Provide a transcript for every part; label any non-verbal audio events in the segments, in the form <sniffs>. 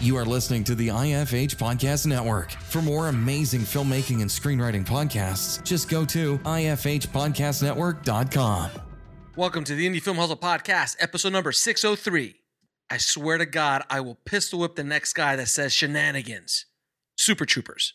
You are listening to the IFH Podcast Network. For more amazing filmmaking and screenwriting podcasts, just go to ifhpodcastnetwork.com. Welcome to the Indie Film Hustle Podcast, episode number 603. I swear to God, I will pistol whip the next guy that says shenanigans. Super Troopers.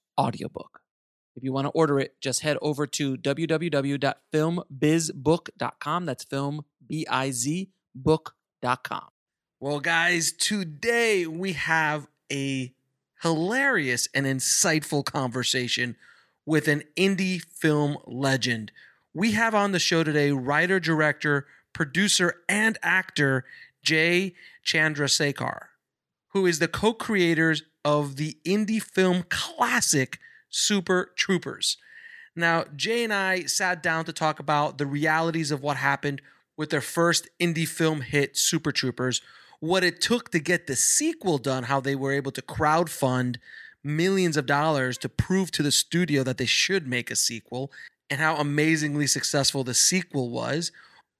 audiobook. If you want to order it, just head over to www.filmbizbook.com. That's film, B I Z, book.com. Well, guys, today we have a hilarious and insightful conversation with an indie film legend. We have on the show today writer, director, producer, and actor Jay Chandrasekhar, who is the co creators of the indie film classic Super Troopers. Now, Jay and I sat down to talk about the realities of what happened with their first indie film hit, Super Troopers, what it took to get the sequel done, how they were able to crowdfund millions of dollars to prove to the studio that they should make a sequel, and how amazingly successful the sequel was,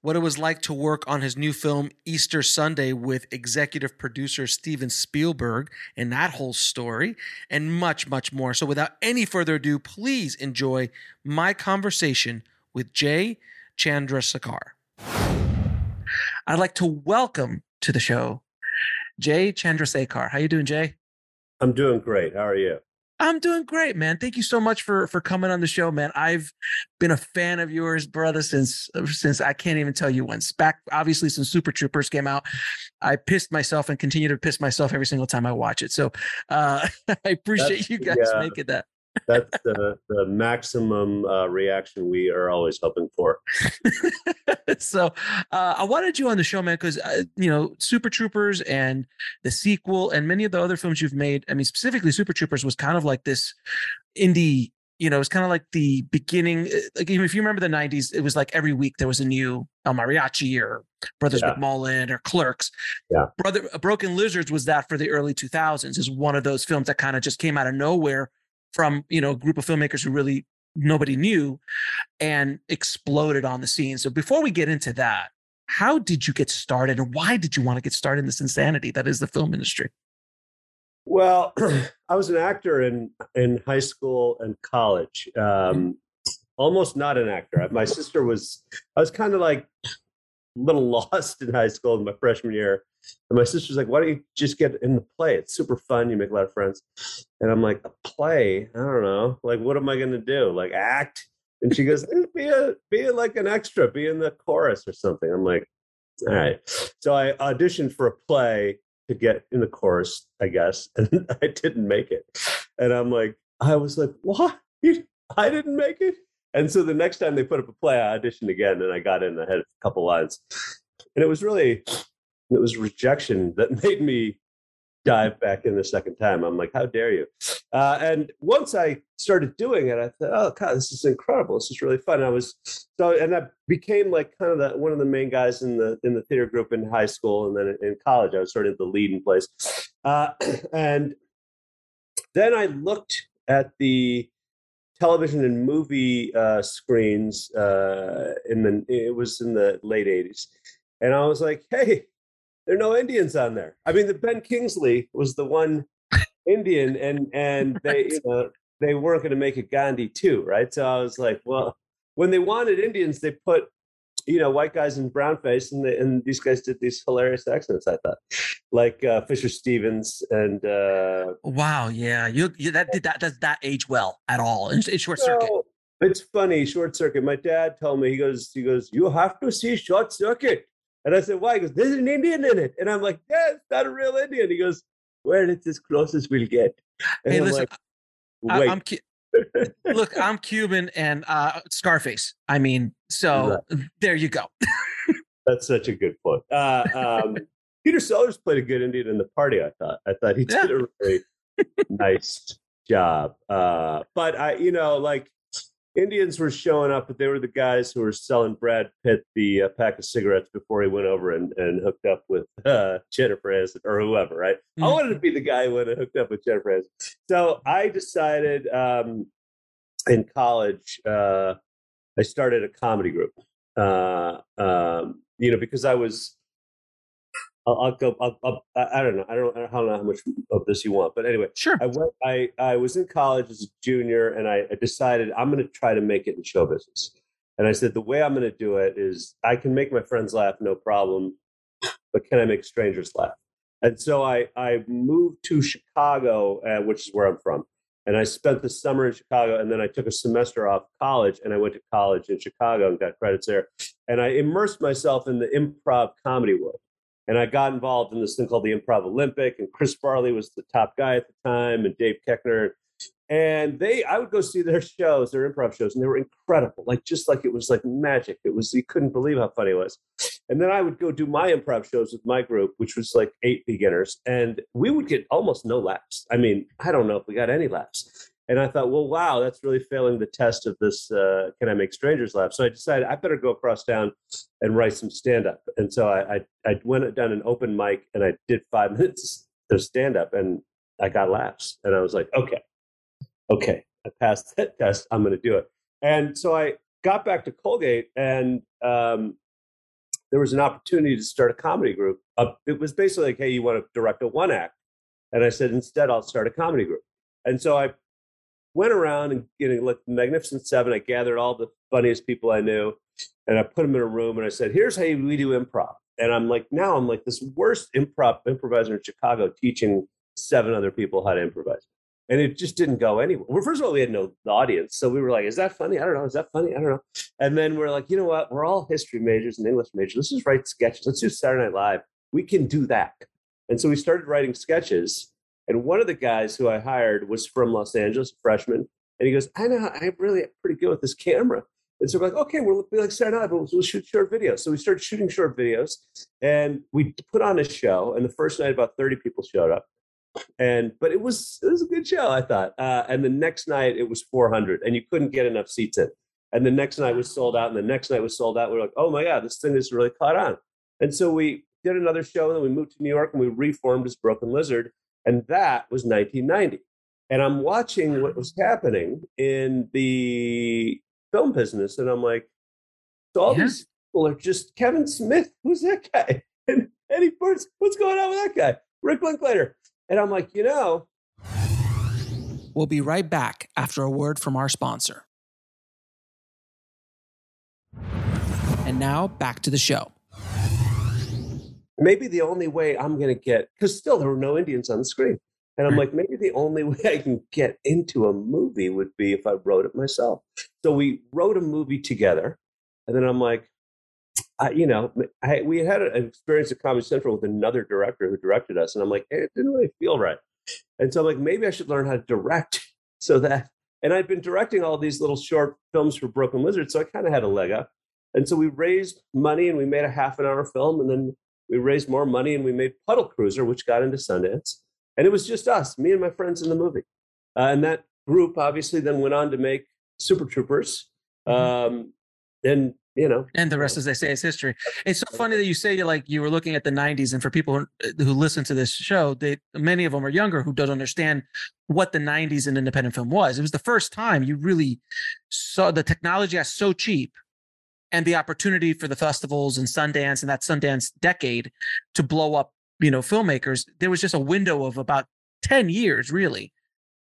what it was like to work on his new film Easter Sunday with executive producer Steven Spielberg and that whole story, and much, much more. So, without any further ado, please enjoy my conversation with Jay Chandrasekhar. I'd like to welcome to the show Jay Chandra Chandrasekhar. How you doing, Jay? I'm doing great. How are you? I'm doing great, man. Thank you so much for for coming on the show, man. I've been a fan of yours, brother, since since I can't even tell you when. Back obviously since Super Troopers came out, I pissed myself and continue to piss myself every single time I watch it. So uh, <laughs> I appreciate That's, you guys yeah. making that. That's the, the maximum uh, reaction we are always hoping for. <laughs> so uh, I wanted you on the show, man, because uh, you know Super Troopers and the sequel and many of the other films you've made. I mean, specifically Super Troopers was kind of like this indie. You know, it's kind of like the beginning. Uh, like even if you remember the '90s, it was like every week there was a new El Mariachi or Brothers yeah. McMullen or Clerks. Yeah. Brother Broken Lizards was that for the early 2000s. Is one of those films that kind of just came out of nowhere from you know a group of filmmakers who really nobody knew and exploded on the scene. So before we get into that, how did you get started and why did you want to get started in this insanity that is the film industry? Well, <clears throat> I was an actor in in high school and college. Um, almost not an actor. My sister was. I was kind of like little <laughs> lost in high school in my freshman year. And my sister's like, why don't you just get in the play? It's super fun. You make a lot of friends. And I'm like, a play? I don't know. Like, what am I going to do? Like, act? And she goes, eh, be a, be like an extra, be in the chorus or something. I'm like, all right. So I auditioned for a play to get in the chorus, I guess. <laughs> And I didn't make it. And I'm like, I was like, what? I didn't make it? And so the next time they put up a play, I auditioned again and I got in. I had a couple lines. And it was really it was rejection that <laughs> made me dive back in the second time. I'm like, how dare you? Uh, and once I started doing it, I thought, oh god, this is incredible. This is really fun. I was so, and I became like kind of the, one of the main guys in the in the theater group in high school, and then in college, I was sort of the leading place. Uh, <clears throat> and then I looked at the television and movie uh, screens uh, in the it was in the late 80s and i was like hey there are no indians on there. I mean the ben kingsley was the one indian and and <laughs> they you know they weren't going to make it gandhi too right? So i was like well when they wanted indians they put you know white guys in brown face and, they, and these guys did these hilarious accents i thought. Like uh, fisher stevens and uh, wow yeah you, you that did that does that age well at all in, in short circuit. No, it's funny short circuit. My dad told me he goes he goes you have to see short circuit. And i said why? He goes there's an indian in it. And i'm like yeah it's not a real indian. He goes well it's as close as we'll get? And hey I'm listen like, I, i'm cu- look i'm cuban and uh scarface i mean so there you go That's such a good point. Uh, um, <laughs> Peter Sellers played a good Indian in the party. I thought. I thought he did a really <laughs> nice job. Uh, but I, you know, like Indians were showing up, but they were the guys who were selling Brad Pitt the uh, pack of cigarettes before he went over and, and hooked up with uh, <laughs> Jennifer Aniston or whoever. Right? I Mhm. wanted to be the guy who went and hooked up with Jennifer Aniston. So I decided um, in college. Uh, I started a comedy group. Uh, um, you know, because I was, I'll, I'll go. I'll, I'll, I I don't know. I don't, I don't know how much of this you want, but anyway, sure I went. I I was in college as a junior, and I, I decided I'm going to try to make it in show business. And I said the way I'm going to do it is I can make my friends laugh, no problem, but can I make strangers laugh? And so I I moved to Chicago, uh, which is where I'm from, and I spent the summer in Chicago, and then I took a semester off college, and I went to college in Chicago and got credits there, and I immersed myself in the improv comedy world. And I got involved in this thing called the Improv Olympic, and Chris Farley was the top guy at the time, and Dave Koechner. And they, I would go see their <laughs> shows, their improv shows, and they were incredible. Like just like it was like magic. It was you couldn't believe how funny it was. And then I would go do my improv shows with my group, which was like eight beginners, and we would get almost no laughs. I mean, I don't know if we got any laughs. And I thought, well, wow, that's really failing the test of this. Uh, can I make strangers laugh? So I decided I better go across town and write some stand up. And so I, I, I went down an open mic and I did five <laughs> minutes of stand up and I got laughs. And I was like, okay, okay, I passed that <laughs> test. I'm going to do it. And so I got back to Colgate and um, there was an opportunity to start a comedy group. Uh, it was basically like, hey, you want to direct a one act? And I said, instead, I'll start a comedy group. And so I went around and getting like the Magnificent Seven. I gathered all the funniest people I knew, and I put them in a room, and I said, "Here's how we do improv." And I'm like, now I'm like this worst improv improviser in Chicago, teaching seven other people how to improvise, and it just didn't go anywhere. Well, first of all, we had no audience, so we were like, "Is that funny? I don't know. Is that funny? I don't know." And then we're like, you know what? We're all history majors and English majors. Let's just write sketches. Let's do Saturday Night Live. We can do that. And so we started writing sketches. And one of the guys who I hired was from Los Angeles, a freshman. And he goes, I know, I'm really pretty good with this camera. And so we're like, okay, we'll be like Saturday Night, but we'll shoot short videos. So we started shooting short videos and we put on a show. And the first night, about 30 people showed up. And, but it was, it was a good show, I thought. Uh, and the next night it was 400 and you couldn't get enough seats in. And the next night was sold out. And the next night was sold out. We are like, oh my God, this thing is really caught on. And so we did another show. And then we moved to New York and we reformed as Broken Lizard. And that was 1990. And I'm watching what was happening in the film business. And I'm like, so all Yeah. these people are just Kevin Smith. Who's that guy? <laughs> And Eddie Burns. What's going on with that guy? Rick Linklater. And I'm like, you know, We'll be right back after a word from our sponsor. And now back to the show. Maybe the only way I'm going to get, because still there were no Indians on the screen. And I'm hmm. like, maybe the only <laughs> way I can get into a movie would be if I wrote it myself. So we wrote a movie together. And then I'm like, I, you know, I, we had an experience at Comedy Central with another director who directed us. And I'm like, hey, it didn't really feel right. And so I'm like, maybe I should learn how to direct <laughs> so that, and I'd been directing all these little short films for Broken Lizard. So I kind of had a leg up. And so we raised money and we made a half an hour film. And then we raised more money and we made Puddle Cruiser, which got into Sundance. And it was just us, me and my friends in the movie. Uh, and that group obviously then went on to make Super Troopers. Um, and you know, and the rest, as they say, is history. It's so funny that you say like you were looking at the '90s, and for people who, who listen to this show, they many of them are younger who don't understand what the '90s in independent film was. It was the first time you really saw the technology as so cheap, and the opportunity for the festivals and Sundance and that Sundance decade to blow up, you know, filmmakers. There was just a window of about ten years, really,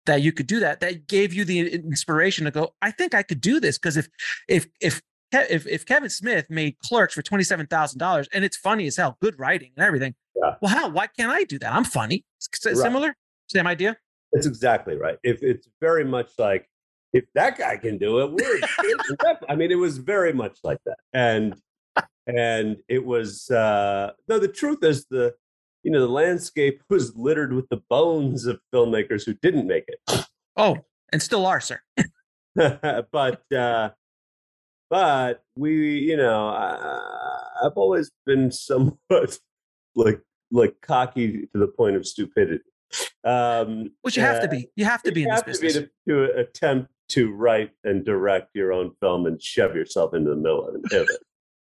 that you could do that. That gave you the inspiration to go. I think I could do this because if if if if, if Kevin Smith made Clerks for twenty seven thousand dollars, and it's funny as hell, good writing and everything. Yeah. Well, how? Why can't I do that? I'm funny. It's similar, same idea. It's exactly right. If it's very much like if that guy can do it, we're. <laughs> I mean, it was very much like that, and and it was uh no. The truth is the you know the landscape was littered with the bones of filmmakers who didn't make it. Oh, and still are, sir. <laughs> but uh but we, you know, I, I've always been somewhat <laughs> like like cocky to the point of stupidity. Um, Which you have uh, to be. You have to be in this business. To, be to, to, attempt to write and direct your own film and shove yourself into the middle of it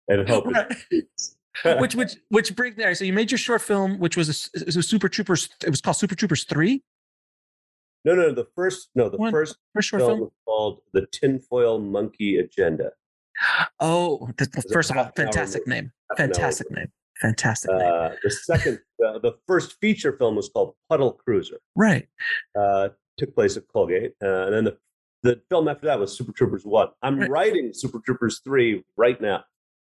and <laughs> hope it <laughs> which which which break there. So you made your short film, which was a, was Super Troopers. It was called Super Troopers Three. No, no, the first no, the One, first, first short film, film was called The Tinfoil Monkey Agenda. Oh, the, first of all, fantastic name. Fantastic name. Fantastic name. Uh, the second, uh, the first feature film was called Puddle Cruiser. Right. Uh, took place at Colgate. Uh, and then the, the film after that was Super Troopers 1. I'm right. writing Super Troopers 3 right now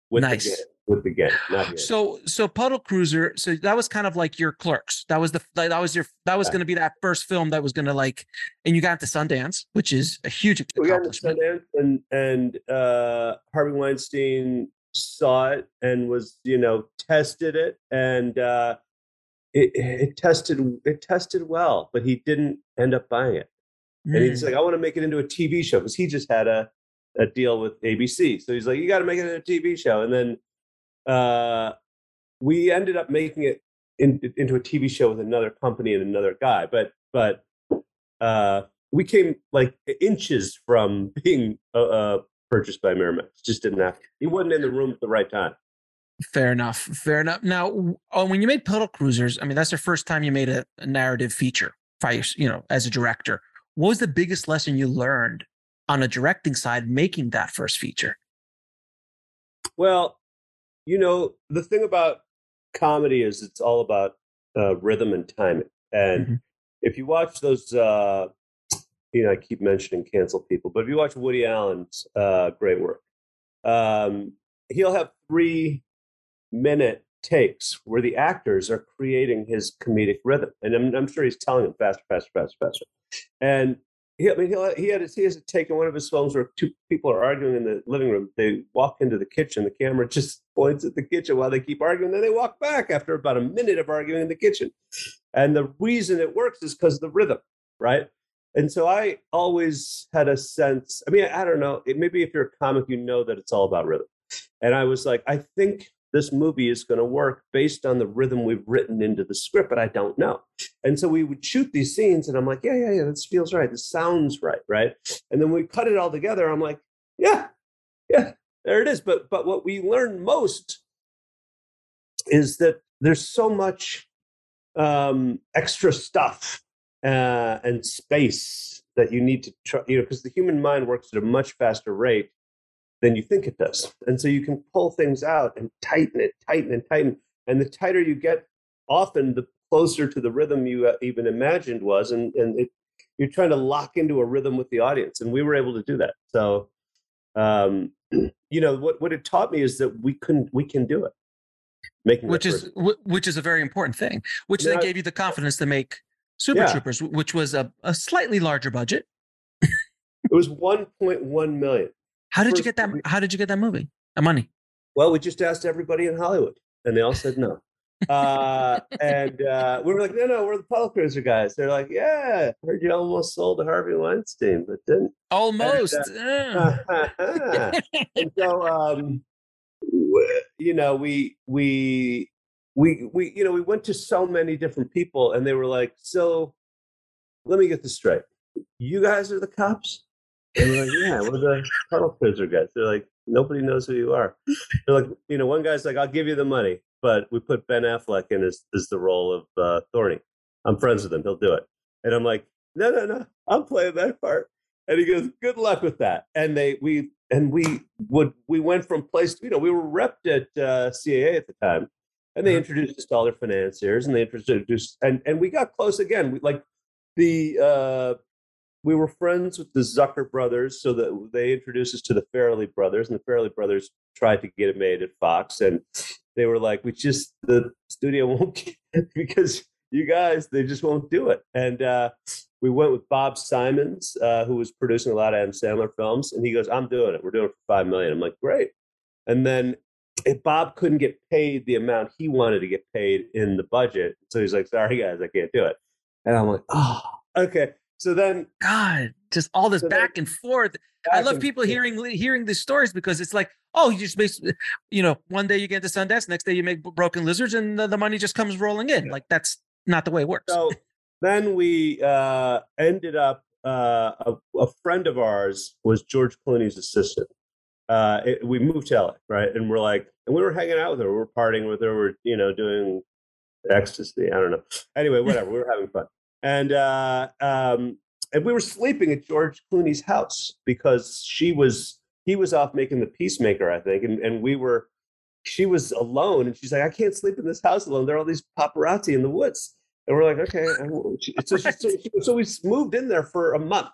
with nice. the with the game. So so Puddle Cruiser. So that was kind of like your Clerks. That was the that was your that was yeah. going to be that first film that was going to like, and you got to Sundance, which is a huge we accomplishment. Sundance, and and uh, Harvey Weinstein saw it and was you know tested it and uh, it, it tested it tested well, but he didn't end up buying it. Mm. And he's mm. like, I want to make it into a TV show because he just had a a deal with ABC. So he's like, you got to make it a TV show. And then uh, we ended up making it in, into a TV show with another company and another guy. But but uh, we came like inches from <laughs> being uh, uh, purchased by Miramax. Just didn't have. He wasn't in the room at the right time. Fair enough. Fair enough. Now, oh, when you made Puddle Cruisers, I mean, that's the first time you made a, a narrative feature, you know, as a director. What was the biggest lesson you learned on a directing side making that first feature? Well, you know, the thing about comedy is it's all about uh, rhythm and timing. And mm-hmm. if you watch those, uh, <tsk> you know, I keep mentioning cancel people, but if you watch Woody Allen's uh, great work, um, he'll have three minute takes where the actors are creating his comedic rhythm. And I'm, I'm sure he's telling them faster, faster, faster, faster. And he, I mean, he, he had he has taken one of his films where two people are arguing in the living room. They walk into the kitchen. The camera <laughs> just points at the kitchen while they keep arguing. Then they walk back after about a minute of arguing in the kitchen. And the reason it works is because of the rhythm, right? And so I always had a sense. I mean, I, I don't know. It, maybe if you're a comic, you know that it's all about rhythm. And I was like, I think this movie is going to work based on the rhythm we've written into the script, but I don't know. And so we would shoot these scenes, and I'm like, yeah, yeah, yeah, this feels right. This sounds right, right? And then we cut it all together. I'm like, yeah, yeah, there it is. But but what we learn most is that there's so much um, extra stuff uh, and space that you need to try, you know, because the human mind works at a much faster rate than you think it does. And so you can pull things out and tighten it, tighten and tighten. And the tighter you get, often the closer to the rhythm you uh, even imagined was. And, and it, you're trying to lock into a rhythm with the audience. And we were able to do that. So, um, you know, what, what it taught me is that we can, we can do it. Making which is, w- which is a very important thing, which now, then gave you the confidence to make Super yeah. Troopers, which was a, a slightly larger budget. it was 1.1 million. How did you get that? How did you get that movie? The money? Well, we just asked everybody in Hollywood, and they all said no. uh, and uh, we were like, no, no, we're the Puddle Cruiser guys. They're like, yeah, I heard you almost sold to Harvey Weinstein, but didn't. Almost. And, uh, <laughs> and so, um, you know, we we we we you know we went to so many different people, and they were like, so let me get this straight. You guys are the cops And we're like, yeah, we're the Puddle Cruiser guys. They're like, nobody knows who you are. They're like, you know, one guy's like, I'll give you the money, but we put Ben Affleck in as, as the role of uh, Thorny. I'm friends with him. He'll do it. And I'm like, no, no, no, I'm playing that part. And he goes, good luck with that. And they, we, and we would, we went from place, to, you know, we were repped at uh, CAA at the time. And they introduced us to all their financiers and they introduced, and, and we got close again. We, like the, uh, we were friends with the Zucker brothers, so that they introduced us to the Farrelly brothers, and the Farrelly brothers tried to get it made at Fox, and they were like, "We just the studio <laughs> won't because you guys they just won't do it." And uh, we went with Bob Simonds, uh, who was producing a lot of Adam Sandler films, and he goes, "I'm doing it. We're doing it for five million. I'm like, "Great!" And then Bob couldn't get paid the amount he wanted to get paid in the budget, so he's like, "Sorry guys, I can't do it." And I'm like, "Oh, okay." So then, God, just all this so back then, and forth. Back I love people hearing hearing these stories because it's like, oh, you just basically, <laughs> you know, one day you get the Sundance, next day you make Broken Lizards, and the, the money just comes rolling in. Like that's not the way it works. So then we uh, ended up. Uh, a, a, friend of ours was George Clooney's assistant. Uh, it, we moved to LA, right? And we're like, and we were hanging out with her. We were partying with her. We're you know doing ecstasy. I don't know. Anyway, <laughs> whatever. we were having fun and uh, um, and we were sleeping at George Clooney's house because she was he was off making the Peacemaker, I think, and and we were she was alone, and she's like, I can't sleep in this house alone. There are all these paparazzi in the woods, and we're like, okay. <laughs> So, so, so, so we moved in there for a month.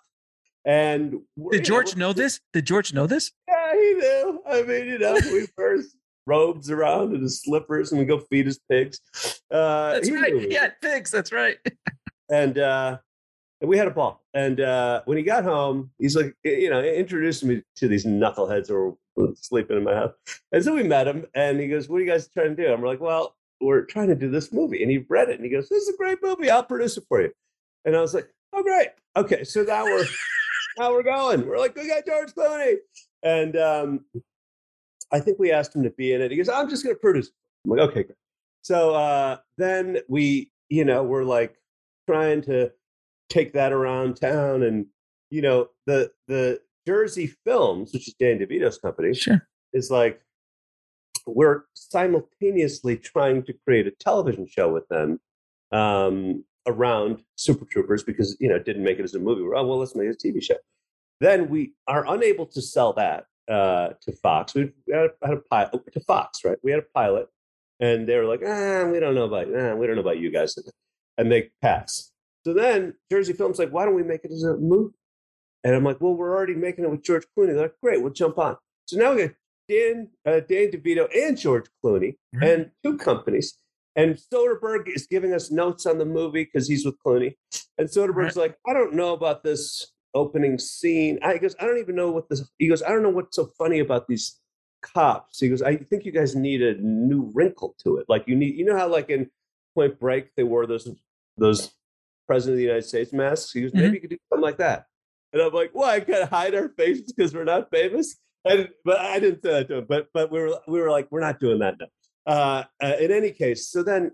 And did George know, know this? Did George know this? Yeah, he knew. I mean, you know, we <laughs> first robes around and his slippers, and we go feed his pigs. Uh, that's right. Yeah, pigs. That's right. And uh, and we had a ball. And uh, when he got home, he's like, you know, introduced me to these knuckleheads who were sleeping in my house. And so we met him, and he goes, "What are you guys trying to do?" And we're like, "Well, we're trying to do this movie." And he read it, and he goes, "This is a great movie. I'll produce it for you." And I was like, "Oh, great. Okay, so now we're <laughs> now we're going. We're like, we got George Clooney." And um, I think we asked him to be in it. He goes, "I'm just going to produce." It. I'm like, "Okay, great." So uh, then we, you know, we're like trying to take that around town and you know the the jersey films which is dan devito's company sure. is like we're simultaneously trying to create a television show with them um, around super troopers because you know it didn't make it as a movie. We're, oh well let's make it a tv show. Then we are unable to sell that uh, to fox. We had a, had a pilot to fox right? We had a pilot and they were like ah we don't know about ah, we don't know about you guys and they pass. So then Jersey Film's like, why don't we make it as a movie? And I'm like, well, we're already making it with George Clooney. They're like, great, we'll jump on. So now we got Dan, uh, Dan DeVito and George Clooney mm-hmm. and two companies. And Soderbergh is giving us notes on the movie because he's with Clooney. And Soderbergh's right. like, I don't know about this opening scene. I, he goes, I don't even know what this. He goes, I don't know what's so funny about these cops. He goes, I think you guys need a new wrinkle to it. Like you need, you know how like in Point Break they wore those those president of the United States masks. He goes, maybe mm-hmm. you could do something like that. And I'm like, why? Well, gotta hide our faces because we're not famous. And but I didn't say that to him. But but we were we were like, we're not doing that now. Uh, uh, in any case, so then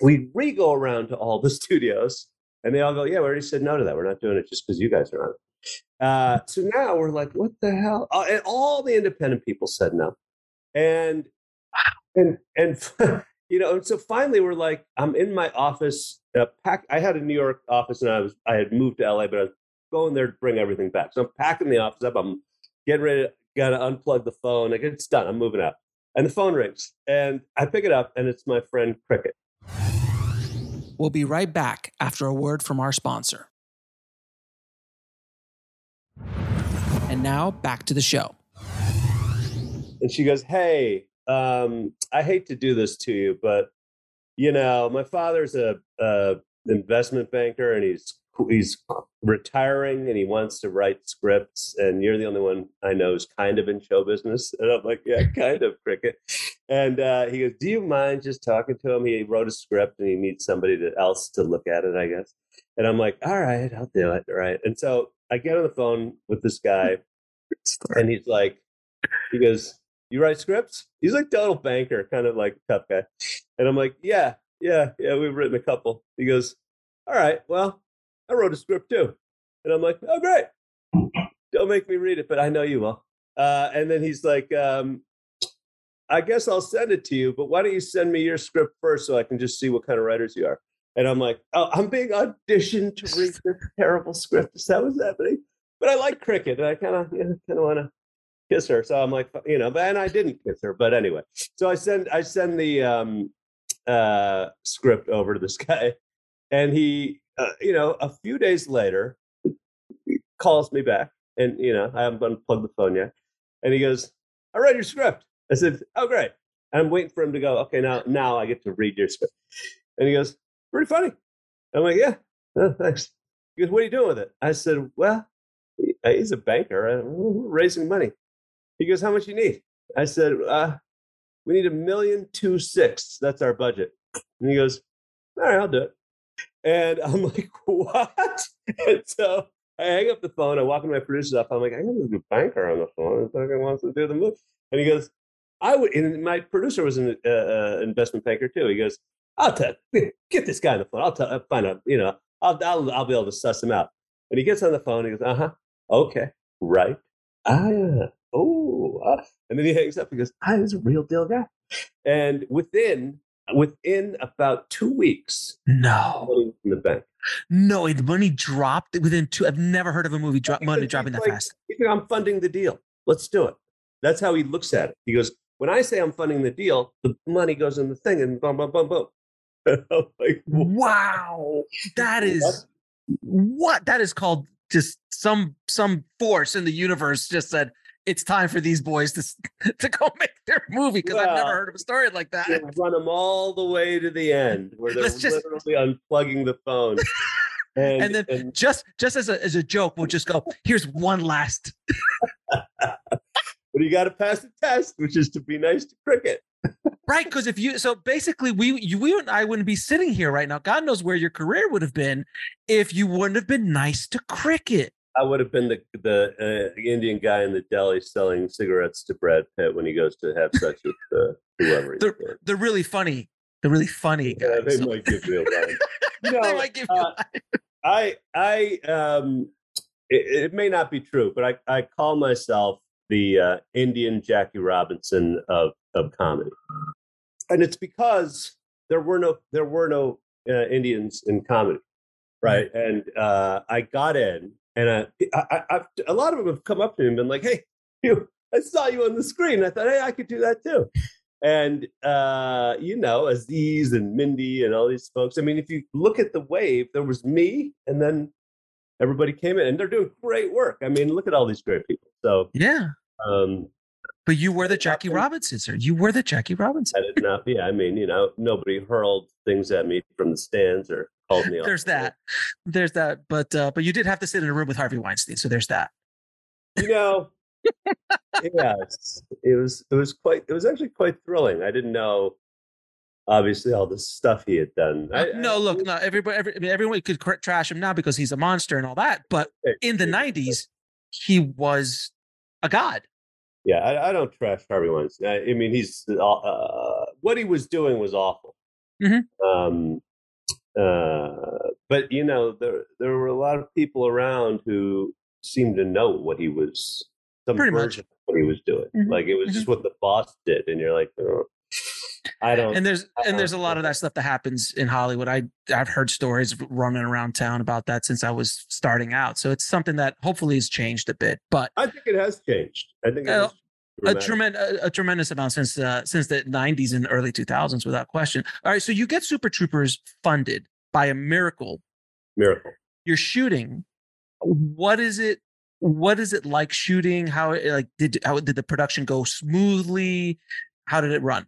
we re go around to all the <laughs> studios, and they all go, yeah, we already said no to that. We're not doing it just because you guys are on it. Uh, so now we're like, what the hell? Uh, and all the independent people said no, and and and <laughs> you know, and so finally we're like, I'm in my office. Uh, pack. I had a New York office, and I was I had moved to LA, but I was going there to bring everything back. So I'm packing the office up. I'm getting ready to gotta unplug the phone. Like it's done. I'm moving out, and the phone rings, and I pick it up, and it's my friend Cricket. We'll be right back after a word from our sponsor. And now back to the show. And she goes, "Hey, um, I hate to do this to you, but you know, my father's a, a investment banker, and he's he's retiring, and he wants to write scripts, and you're the only one I know who's kind of in show business. And I'm like, yeah, kind of, cricket. And uh, he goes, do you mind just talking to him? He wrote a script, and he needs somebody to, else to look at it, I guess. And I'm like, all right, I'll do it. Right. And so I get on the phone with this guy, <laughs> and he's like, he goes, you write scripts? He's like total banker, kind of like tough guy. And I'm like, yeah, yeah, yeah, we've written a couple. He goes, all right, well, I wrote a script too. And I'm like, oh, great. don't make me read it, but I know you will. Uh, and then he's like, um, I guess I'll send it to you, but why don't you send me your script first so I can just see what kind of writers you are? And I'm like, oh, I'm being auditioned to read this terrible script. Is that what's happening? But I like cricket, and I kind of, you know, kind of want to kiss her. So I'm like, you know, and I didn't kiss her, but anyway. So I send, I send the um, uh, script over to this <laughs> guy, and he, uh, you know, a few days later, calls me back, and you know, I haven't unplugged the phone yet, and he goes, "I read your script." I said, "Oh, great." And I'm waiting for him to go. Okay, now, now I get to read your script, and he goes, "Pretty funny." I'm like, "Yeah, oh, thanks." He goes, "What are you doing with it?" I said, "Well." He's a banker. I'm raising money. He goes, "How much you need?" I said, uh, "We need a million two six. That's our budget." And he goes, "All right, I'll do it." And I'm <laughs> like, "What?" And so I hang up the phone. I walk in my producer's office. I'm like, "I got a banker on the phone. He wants to do the move." And he goes, "I would." And my producer was an uh, uh, investment banker too. He goes, "I'll tell. Get this guy on the phone. I'll tell. I'll find out. You know, I'll, I'll I'll be able to suss him out." And he gets on the phone. He goes, "Uh huh. Okay. Right. Ah, oh, uh, and then he hangs up and goes, ah, he's a real deal guy. And within within about two weeks, no, money in the bank. No, the money dropped within two. I've never heard of a movie drop money dropping that like, fast. I'm funding the deal. Let's do it. That's how he looks at it. He goes, when I say I'm funding the deal, the money goes in the thing, and boom, boom, boom, boom. <laughs> like, wow, that <laughs> is what that is called. Just some some force in the universe just said, it's time for these boys to <laughs> to go make their movie because well, I've never heard of a story like that. Run them all the way to the end where they're just, literally unplugging the phone. <laughs> And, and then and, just just as a as a joke, we'll just go. Here's one last. <laughs> but you got to pass the test, which is to be nice to cricket. right, because if you so basically we you, we and I wouldn't be sitting here right now. God knows where your career would have been if you wouldn't have been nice to cricket. I would have been the the uh, Indian guy in the deli selling cigarettes to Brad Pitt when he goes to have sex with uh, whoever. They're, they're really funny. They're really funny guys. Yeah, they so. might give you a <laughs> line. no, they might give you uh, I I um it, it, may not be true, but I, I call myself the uh, Indian Jackie Robinson of of comedy, and it's because there were no there were no uh, Indians in comedy, right? Mm-hmm. And uh, I got in and uh, I, I, a lot of them have come up to me and been like, "Hey, <laughs> you, I saw you on the screen. I thought, hey, I could do that too." And uh, you know, Aziz and Mindy and all these folks. I mean, if you look at the wave, there was me, and then everybody came in, and they're doing great work. I mean, look at all these great people. So yeah. Um, but you were the Jackie Robinson, sir. You were the Jackie Robinson. I did not. Yeah, I mean, you know, nobody hurled things at me from the stands or called me. there's that. There's that. But uh, but you did have to sit in a room with Harvey Weinstein, so there's that. You know, <laughs> yeah, it was it was quite it was actually quite thrilling. I didn't know obviously all the stuff he had done. I, no, I, look, no, everybody, every, I mean, everyone could trash him now because he's a monster and all that. But in the '90s, he was a god. Yeah, I, I don't trash Harvey Weinstein. I, I mean, he's uh, uh, what he was doing was awful. Mm-hmm. Um, uh, but you know, there there were a lot of people around who seemed to know what he was, some Pretty version much. what he was doing. Mm-hmm. Like it was mm-hmm. just what the boss did, and you're like, oh, I don't. And there's and there's a lot of that stuff that happens in Hollywood. I I've heard stories running around town about that since I was starting out. So it's something that hopefully has changed a bit. But I think it has changed. I think. Uh, a tremendous a, a, tremendous amount since uh, since the 90s and early 2000s without question. All right so you get super troopers funded by a miracle. Miracle. You're shooting. What is it what is it like shooting? How like did how did the production go smoothly? How did it run?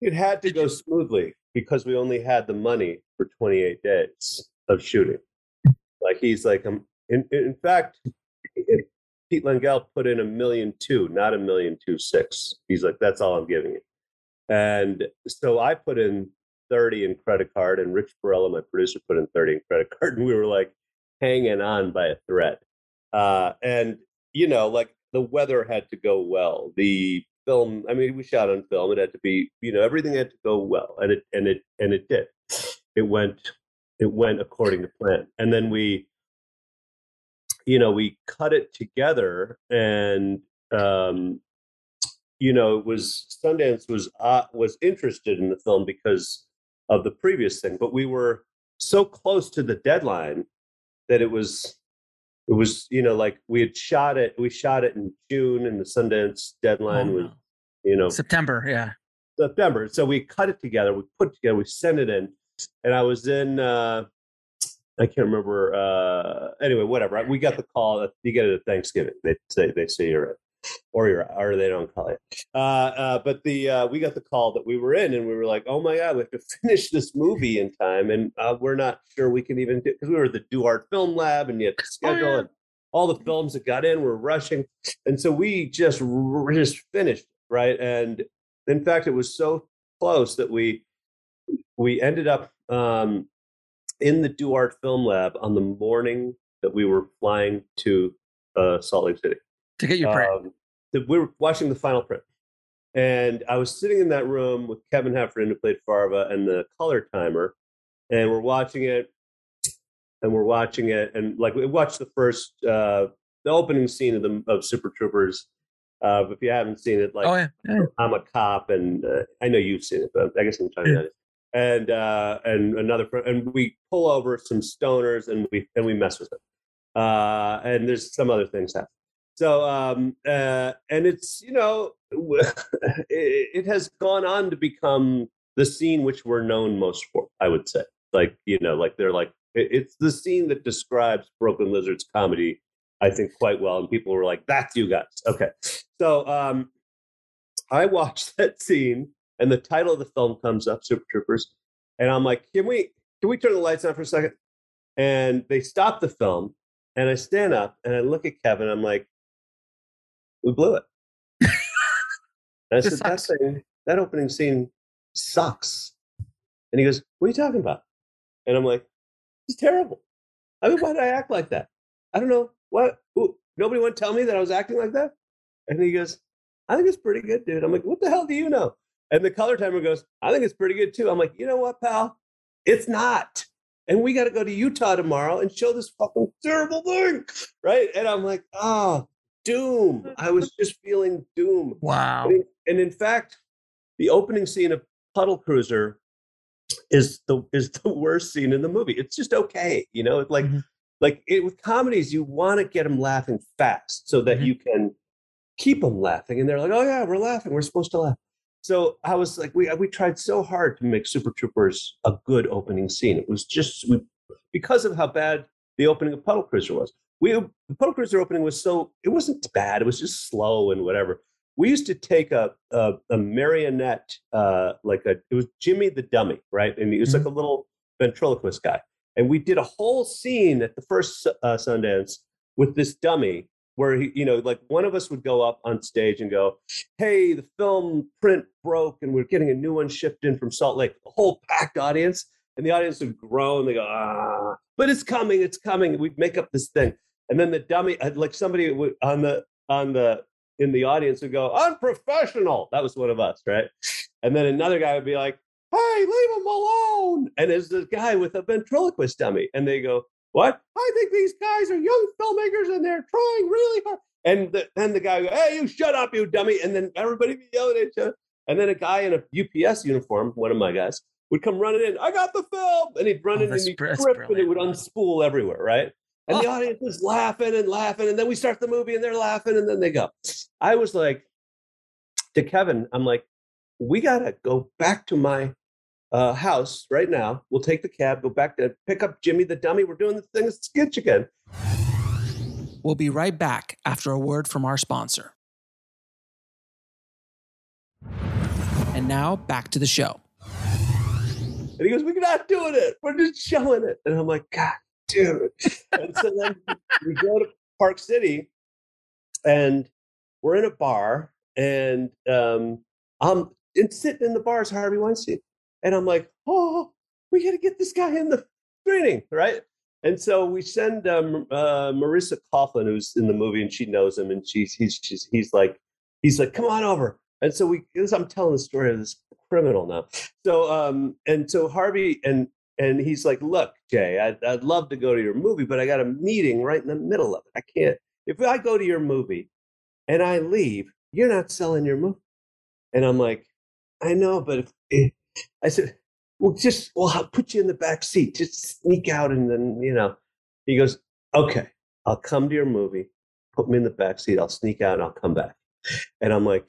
It had to go smoothly because we only had the money for 28 days of shooting. Like he's like um, in, in fact Pete Langell put in a million two, not a million two six. He's like, that's all I'm giving you. And so I put in 30 in credit card, and Rich Perello, my producer, put in 30 in credit <laughs> card, and we were like hanging on by a thread. Uh, and, you know, like the weather had to go well. The film, I mean, we shot on film. It had to be, you know, everything had to go well. And it, and it, and it did. It went, it went according to plan. And then we, you know, we cut it together, and um, you know, it was Sundance was uh, was interested in the film because of the previous thing, but we were so close to the deadline that it was it was you know like we had shot it we shot it in june and the sundance deadline Oh, was you know September, yeah. september so we cut it together we put it together we sent it in and i was in uh i can't remember uh anyway whatever. We got the call you get it at thanksgiving. They say they say you're in or you're or they don't call you. Uh uh but the uh we got the call that we were in and we were like oh my god we have to <laughs> finish this movie in time. And uh we're not sure we can even do because we were at the duart film lab and you had to schedule and all the films that got in were rushing. And so we just r- just finished right? And in fact it was so close that we we ended up um in the duart film lab on the morning that we were flying to uh salt lake city To get your print. um, the, we were watching the final print, and I was sitting in that room with Kevin Heffernan, who played Farva, and the color timer, and we're watching it, and we're watching it, and like we watched the first, uh, the opening scene of the of Super Troopers. Uh, if you haven't seen it, like oh yeah. yeah. I'm a cop, and uh, I know you've seen it, but I guess I'm trying Yeah. it. And uh, and another, and we pull over some stoners, and we and we mess with them. Uh, and there's some other things happen. So, um, uh, and it's you know, <laughs> it, it has gone on to become the scene which we're known most for. I would say, like you know, like they're like it, it's the scene that describes Broken Lizard's comedy. I think quite well, and people were like, "That's you guys." Okay, so um, I watched <laughs> that scene, and the title of the film comes up, Super Troopers, and I'm like, "Can we can we turn the lights on for a second? And they stop the film, and I stand up and I look at Kevin. I'm like, "We blew it." and I <laughs> said, "That thing, that opening scene sucks." And he goes, "What are you talking about?" And I'm like, "It's terrible. I mean, why did I act like that? I don't know. What? Nobody would tell me that I was acting like that." And he goes, I think it's pretty good, dude. I'm like, what the hell do you know? And the color timer goes, I think it's pretty good too. I'm like, you know what, pal? It's not. And we got to go to Utah tomorrow and show this fucking terrible thing. Right. And I'm like, oh, doom. I was <laughs> just feeling doom. Wow. I mean, and in fact, the opening scene of Puddle Cruiser is the is the <laughs> worst scene in the movie. It's just okay, you know. It's like Mhm. like it, with comedies, you want to get them laughing fast so that Mhm. you can keep them laughing, and they're like, "Oh yeah, we're laughing. We're supposed to laugh." So I was like, we we tried so hard to make Super Troopers a good opening scene. It was just we, because of how bad the opening of Puddle Cruiser was. We the Puddle Cruiser opening was so it wasn't bad. It was just slow and whatever. We used to take a a, a marionette, uh, like a it was Jimmy the Dummy, right? And he was like a little ventriloquist guy, and we did a whole scene at the first uh, Sundance with this dummy where he, you know, like one of us would go up on stage and go, "Hey, the film print broke, and we're getting a new one shipped in from Salt Lake." The whole packed audience, and the audience would groan. They go, "Ah!" But it's coming, it's coming. We'd make up this thing, and then the dummy, uh, like somebody on the on the in the audience would go, "Unprofessional." That was one of us, right? And then another guy would be like, "Hey, leave him alone!" And there's this guy with a ventriloquist dummy, and they go, "What? I think these guys are young filmmakers, and they're trying really hard." And the, then the guy, go, "Hey, you shut up, you dummy!" And then everybody be yelling at each other. And then a guy in a UPS uniform, one of my guys, would come running in. I got the film, and he'd run Oh, in and he'd grip, and it would unspool everywhere, right? And the Oh. audience is laughing and laughing, and then we start the movie, and they're laughing, and then they go. I was like, to Kevin, I'm like, we gotta go back to my uh, house right now. We'll take the cab, go back to pick up Jimmy the dummy. We're doing the thing at Skitch again. We'll be right back after a word from our sponsor. And now back to the show. And he goes, We're not doing it. We're just showing it. And I'm like, God, dude. and so then <laughs> we go to Park City and we're in a bar and um, I'm and sitting in the bar is Harvey Weinstein. And I'm like, Oh, we got to get this guy in the screening, right? And so we send um, uh, Marissa Coughlin, who's in the movie, and she knows him, and she's he's she's, he's like he's like, come on over. And so we, I'm telling the story of this criminal now. So um, and so Harvey and and he's like, "Look, Jay, I'd, I'd love to go to your movie, but I got a meeting right in the middle of it. I can't. If I go to your movie and I leave, you're not selling your movie." And I'm like, "I know, but if, if I said, well, just well, I'll put you in the back seat. Just sneak out, and then you know." He goes, "Okay, I'll come to your movie. Put me in the back seat. I'll sneak out, and I'll come back." And I'm like,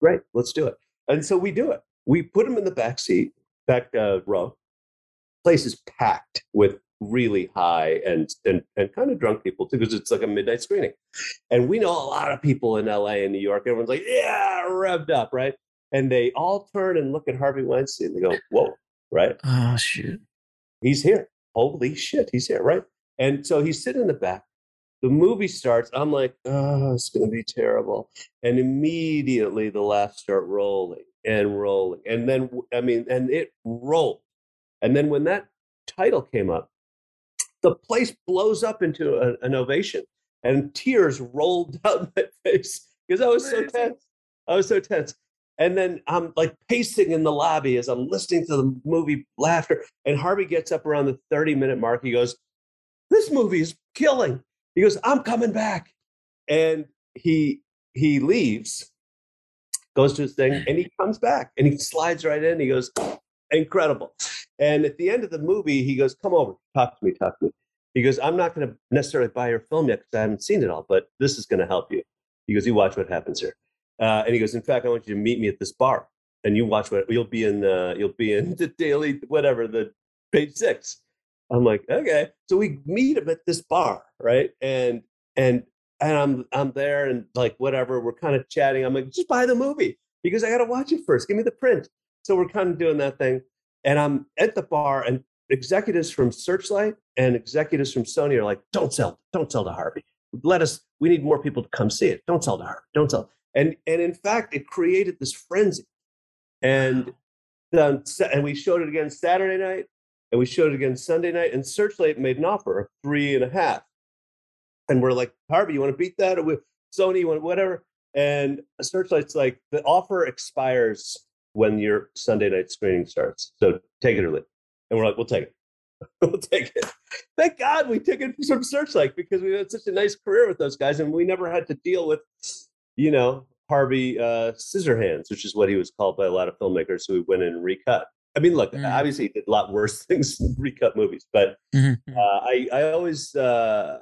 "Great, let's do it." And so we do it. We put him in the back seat, back uh, row. Place is packed with really high and, and and kind of drunk people too, because it's like a midnight screening. And we know a lot of people in LA and New York. Everyone's like, yeah, revved up, right? And they all turn and look at Harvey Weinstein. They go, whoa, right? Oh shoot. He's here. Holy shit, he's here, right? And so he's sitting in the back. The movie starts. I'm like, oh, it's going to be terrible. And immediately the laughs start rolling and rolling. And then, I mean, and it rolled. And then when that title came up, the place blows up into a, an ovation and tears rolled <laughs> down my face because I was so tense. I was so tense. And then I'm like pacing in the lobby as I'm listening to the movie Laughter. And Harvey gets up around the 30 minute mark. He goes, This movie is killing. He goes, I'm coming back. And he he leaves, goes to his thing, and he comes back and he slides right in. He goes, Incredible. And at the end of the movie, he goes, Come over, talk to me, talk to me. He goes, I'm not going to necessarily buy your film yet because I haven't seen it all, but this is going to help you. He goes, You watch what happens here. Uh, and he goes, in fact, I want you to meet me at this bar, and you watch what you'll be in. The, you'll be in <laughs> the daily whatever the page six. I'm like, okay. So we meet him at this bar, right? And and and I'm I'm there, and like whatever, we're kind of chatting. I'm like, just buy the movie because I got to watch it first. Give me the print. So we're kind of doing that thing, and I'm at the bar, and executives from Searchlight and executives from Sony are like, don't sell, don't sell to Harvey. Let us. We need more people to come see it. Don't sell to Harvey. Don't sell and and in fact it created this frenzy. And the, and we showed it again saturday night and we showed it again sunday night and searchlight made an offer of three and a half. And we're like harvey you want to beat that? Or with sony you want whatever. And searchlight's like the offer expires when your sunday night screening starts so take it or leave and we're like we'll take it. <laughs> We'll take it. Thank god we took it from searchlight because we had such a nice career with those guys and we never had to deal with you know, Harvey uh, Scissorhands, which is what he was called by a lot of filmmakers who went in and recut. I mean, look, mm-hmm. obviously he did a lot worse <laughs> things than recut movies, but mm-hmm. uh, I, I always uh,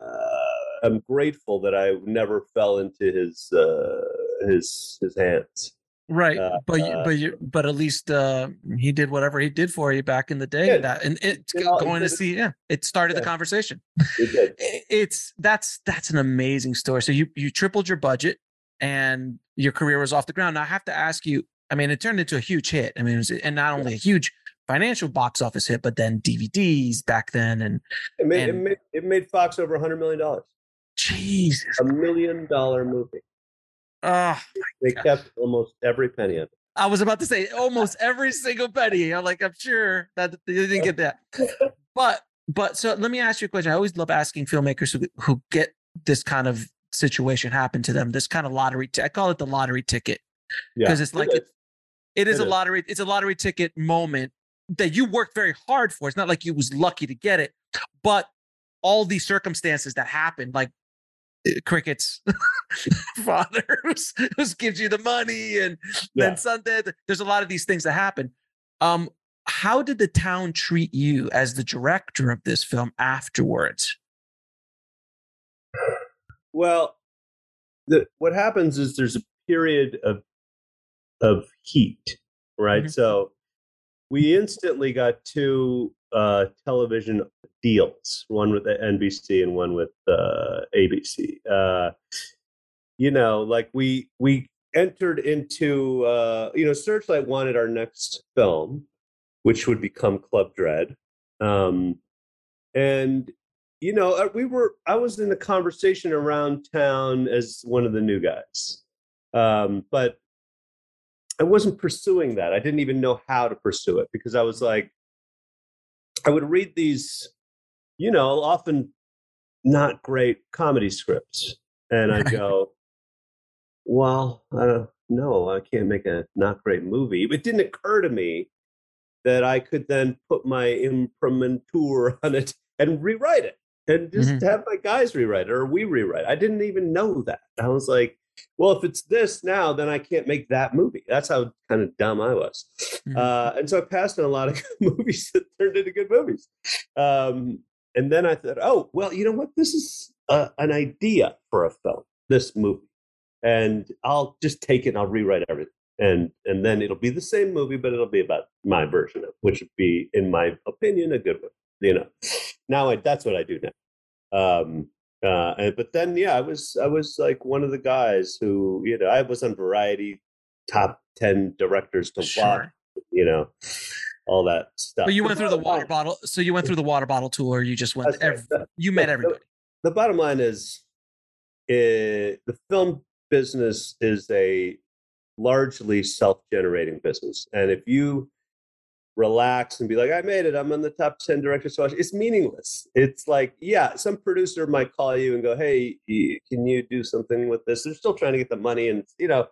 am grateful that I never fell into his uh, his his hands. Right, uh, but but you, but at least uh, he did whatever he did for you back in the day. Yeah, that and it's going to see, yeah, it started yeah, the conversation. It did. It's that's that's an amazing story. So you you tripled your budget and your career was off the ground. Now I have to ask you. I mean, it turned into a huge hit. I mean, was, and not only a huge financial box office hit, but then DVDs back then, and it made and, it made, it made Fox over a hundred million dollars. Jesus, a million dollar movie. Oh, they gosh. kept almost every penny of it. I was about to say almost every single penny. I'm like, I'm sure that they didn't get that. <laughs> But but so let me ask you a question. I always love asking filmmakers who who get this kind of situation happen to them. This kind of lottery, t- I call it the lottery ticket because yeah, it's like it, it is it a is. lottery. It's a lottery ticket moment that you worked very hard for. It's not like you was lucky to get it, but all these circumstances that happened, like eh, crickets <laughs> father who's, <laughs> who's gives you the money and yeah. then sunday there's a lot of these things that happen um how did the town treat you as the director of this film afterwards well, the, what happens is there's a period of of heat, right? Mm-hmm. So we instantly got two uh, television deals, one with the NBC and one with uh, ABC. Uh, you know, like we we entered into uh, you know Searchlight wanted our next film, which would become Club Dread, um, and you know, uh, we were, I was in a conversation around town as one of the new guys. Um, but I wasn't pursuing that. I didn't even know how to pursue it because I was like, I would read these, you know, often not great comedy scripts. And I go, well, I don't know. I can't make a not great movie. It didn't occur to me that I could then put my imprimatur <laughs> on it and rewrite it and just Mhm. have my guys rewrite it or we rewrite. it. I didn't even know that. I was like, well, if it's this now, then I can't make that movie. That's how kind of dumb I was. Mhm. Uh, and so I passed on a lot of <laughs> good movies that turned into good movies. Um, and then I thought, oh, well, you know what? This is uh, an idea for a film, this movie. And I'll just take it and I'll rewrite everything. And and then it'll be the same movie, but it'll be about my version of it, which would be, in my opinion, a good one. You know, now I, that's what I do now. Um, uh, and, but then, yeah, I was I was like one of the guys who, you know, I was on Variety top ten directors to watch you know, all that stuff. But you went through the water bottle. So you went through the water bottle tour. You just went. That's right. Ev- The- you met the- everybody. The bottom line is, eh, the film business is a largely self-generating business, and if you relax and be like, "I made it. I'm on the top ten directors to watch," it's meaningless. It's like, yeah, some producer might call you and go, "Hey, can you do something with this?" They're still trying to get the money, and you know.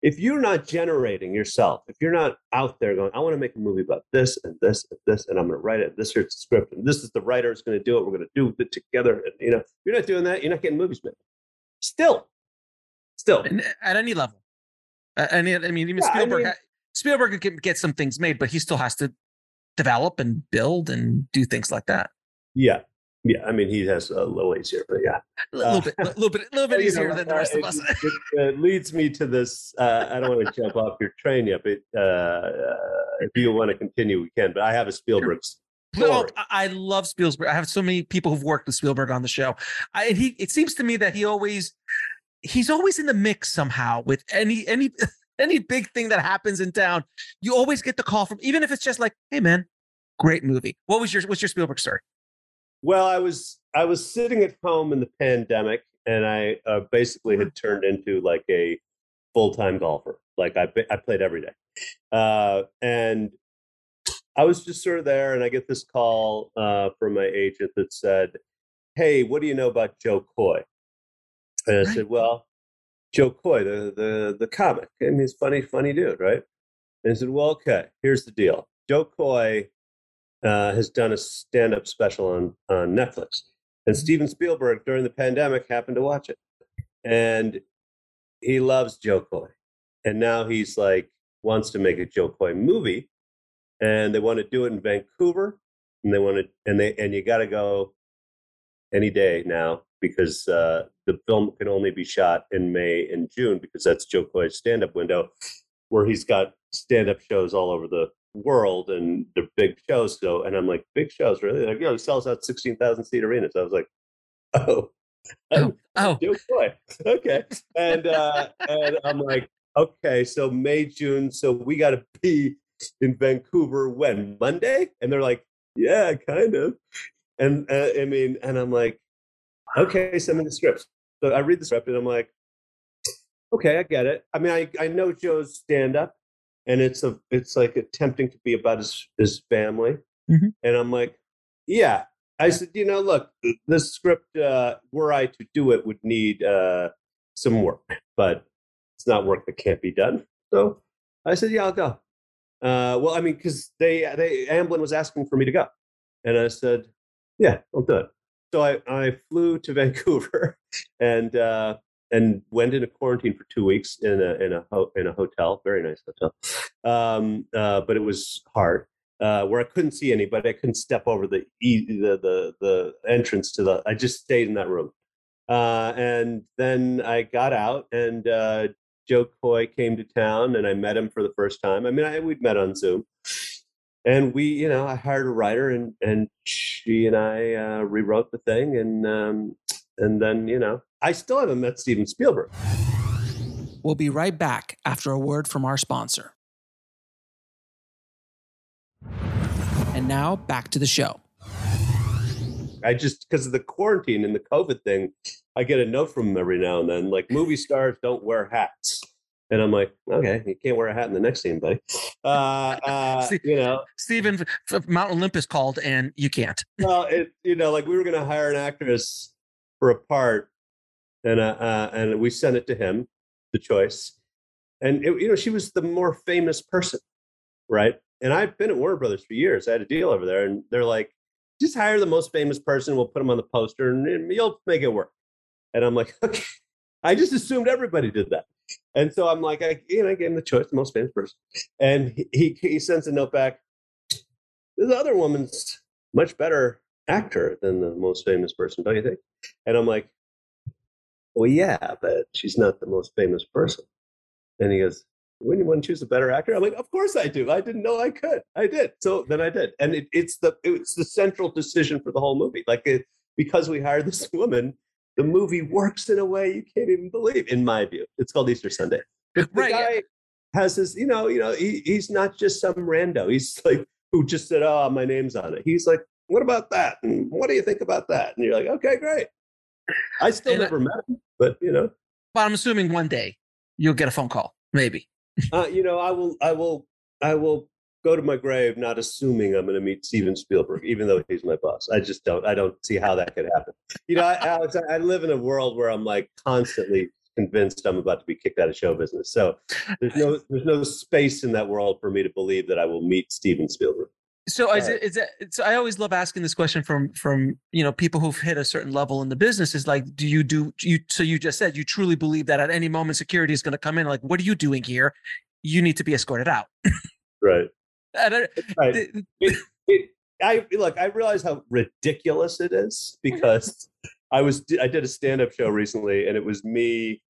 If you're not generating yourself, if you're not out there going, I want to make a movie about this and this and this, and I'm going to write it. This here's the script, and this is the writer is going to do it. We're going to do it together. And you know, if you're not doing that, you're not getting movies made. Still, still, And eh, at any level. At any, I mean, even Yeah, I Spielberg. mean- ha- Spielberg can get some things made, but he still has to develop and build and do things like that. yeah, yeah. I mean, he has a little easier, but yeah, A little Uh, bit, a little bit, a little <laughs> bit easier know, than the uh, rest of it- us. It, it leads me to this. Uh, I don't want to jump off your train yet, but uh, uh, if you want to continue, we can. But I have a Spielberg No, I love Spielberg. I have so many people who've worked with Spielberg on the show. I, and he, it seems to me that he always, he's always in the mix somehow with any any <laughs> any big thing that happens in town. You always get the call from, even if it's just like, "Hey, man, great movie." What was your what's your Spielberg story? Well, I was I was sitting at home in the pandemic, and I uh, basically had turned into like a full time golfer. Like I I played every day, uh, and I was just sort of there, and I get this call uh, from my agent that said, "Hey, what do you know about Jo Koy?" And I Right. said, "Well, Jo Koy, the the the comic. I mean, he's funny, funny dude, right?" And he said, "Well, okay. Here's the deal. Jo Koy uh, has done a stand-up special on on Netflix, and Steven Spielberg during the pandemic happened to watch it, and he loves Jo Koy, and now he's like wants to make a Jo Koy movie, and they want to do it in Vancouver, and they want to, and they and you got to go any day now because uh, the film can only be shot in May and June because that's Jo Koy's stand-up window, where he's got stand-up shows all over the world and the big shows. So, and I'm like, big shows, really? Like, yeah, he sells out sixteen thousand seat arenas. I was like, <laughs> oh, Oh, <laughs> oh, Jo Koy. Okay. And uh and I'm like, okay, so May, June, so we gotta be in Vancouver when? Monday? And they're like, Yeah, kind of. And uh, I mean, and I'm like, okay, send me the scripts. So I read the script and I'm like, okay, I get it. I mean, I, I know Joe's stand up and it's a it's like attempting to be about his his family. Mhm. And I'm like, yeah. I said, you know, look, this script, uh, were I to do it, would need uh, some work, but it's not work that can't be done. So I said, yeah, I'll go. Uh, well, I mean, because they, they, Amblin was asking for me to go, and I said, yeah, I'll do it. So I, I flew to <laughs> Vancouver and uh, and went into quarantine for two weeks in a in a ho- in a hotel, very nice hotel. Um, uh, but it was hard uh, where I couldn't see anybody. I couldn't step over the the the the entrance to the. I just stayed in that room, uh, and then I got out, and uh, Jo Koy came to town, and I met him for the first time. I mean, I, we'd met on Zoom, and we, you know, I hired a writer, and and she and I uh, rewrote the thing, and um, and then you know, I still haven't met Steven Spielberg. We'll be right back after a word from our sponsor. And now back to the show. I just because of the quarantine and the COVID thing, I get a note from him every now and then, like movie stars don't wear hats, and I'm like, okay, you can't wear a hat in the next scene, buddy. Uh, uh, <laughs> you know, Stephen, Mount Olympus called, and you can't. well, it, you know, like we were going to hire an actress for a part, and uh, uh, and we sent it to him, the choice, and it, you know, she was the more famous person, right? and I've been at Warner Brothers for years. I had a deal over there, and they're like, just hire the most famous person. We'll put them on the poster, and, and you'll make it work. And I'm like, <laughs> okay. I just assumed everybody did that. And so I'm like, I, you know, I gave him the choice, the most famous person. And he, he, he sends a note back. This other woman's much better actor than the most famous person, don't you think? And I'm like, well, yeah, but she's not the most famous person. And he goes, wouldn't you want to choose a better actor? I'm like, of course I do. I didn't know I could. I did. So then I did. And it, it's the it's the central decision for the whole movie. Like it, because we hired this <laughs> woman, the movie works in a way you can't even believe, in my view. It's called Easter Sunday. The Right, guy has his, you know, you know, he, he's not just some rando. He's like who just said, "Oh, my name's on it." He's like, "What about that? And what do you think about that?" And you're like, "Okay, great." I still And I- never met him, but you know, But I'm assuming one day you'll get a phone call, maybe. uh, you know, I will, I will, I will go to my grave not assuming I'm going to meet Steven Spielberg, even though he's my boss. I just don't. I don't see how that could happen. You know, I, Alex, I, live in a world where I'm like constantly convinced I'm about to be kicked out of show business. So there's no, there's no space in that world for me to believe that I will meet Steven Spielberg. So is it, is it, so I always love asking this question from from you know people who've hit a certain level in the business is like do you do you so you just said you truly believe that at any moment security is going to come in like what are you doing here you need to be escorted out Right. I- Right. it, it, I look. I realize how ridiculous it is because I was I did a stand up show recently, and it was me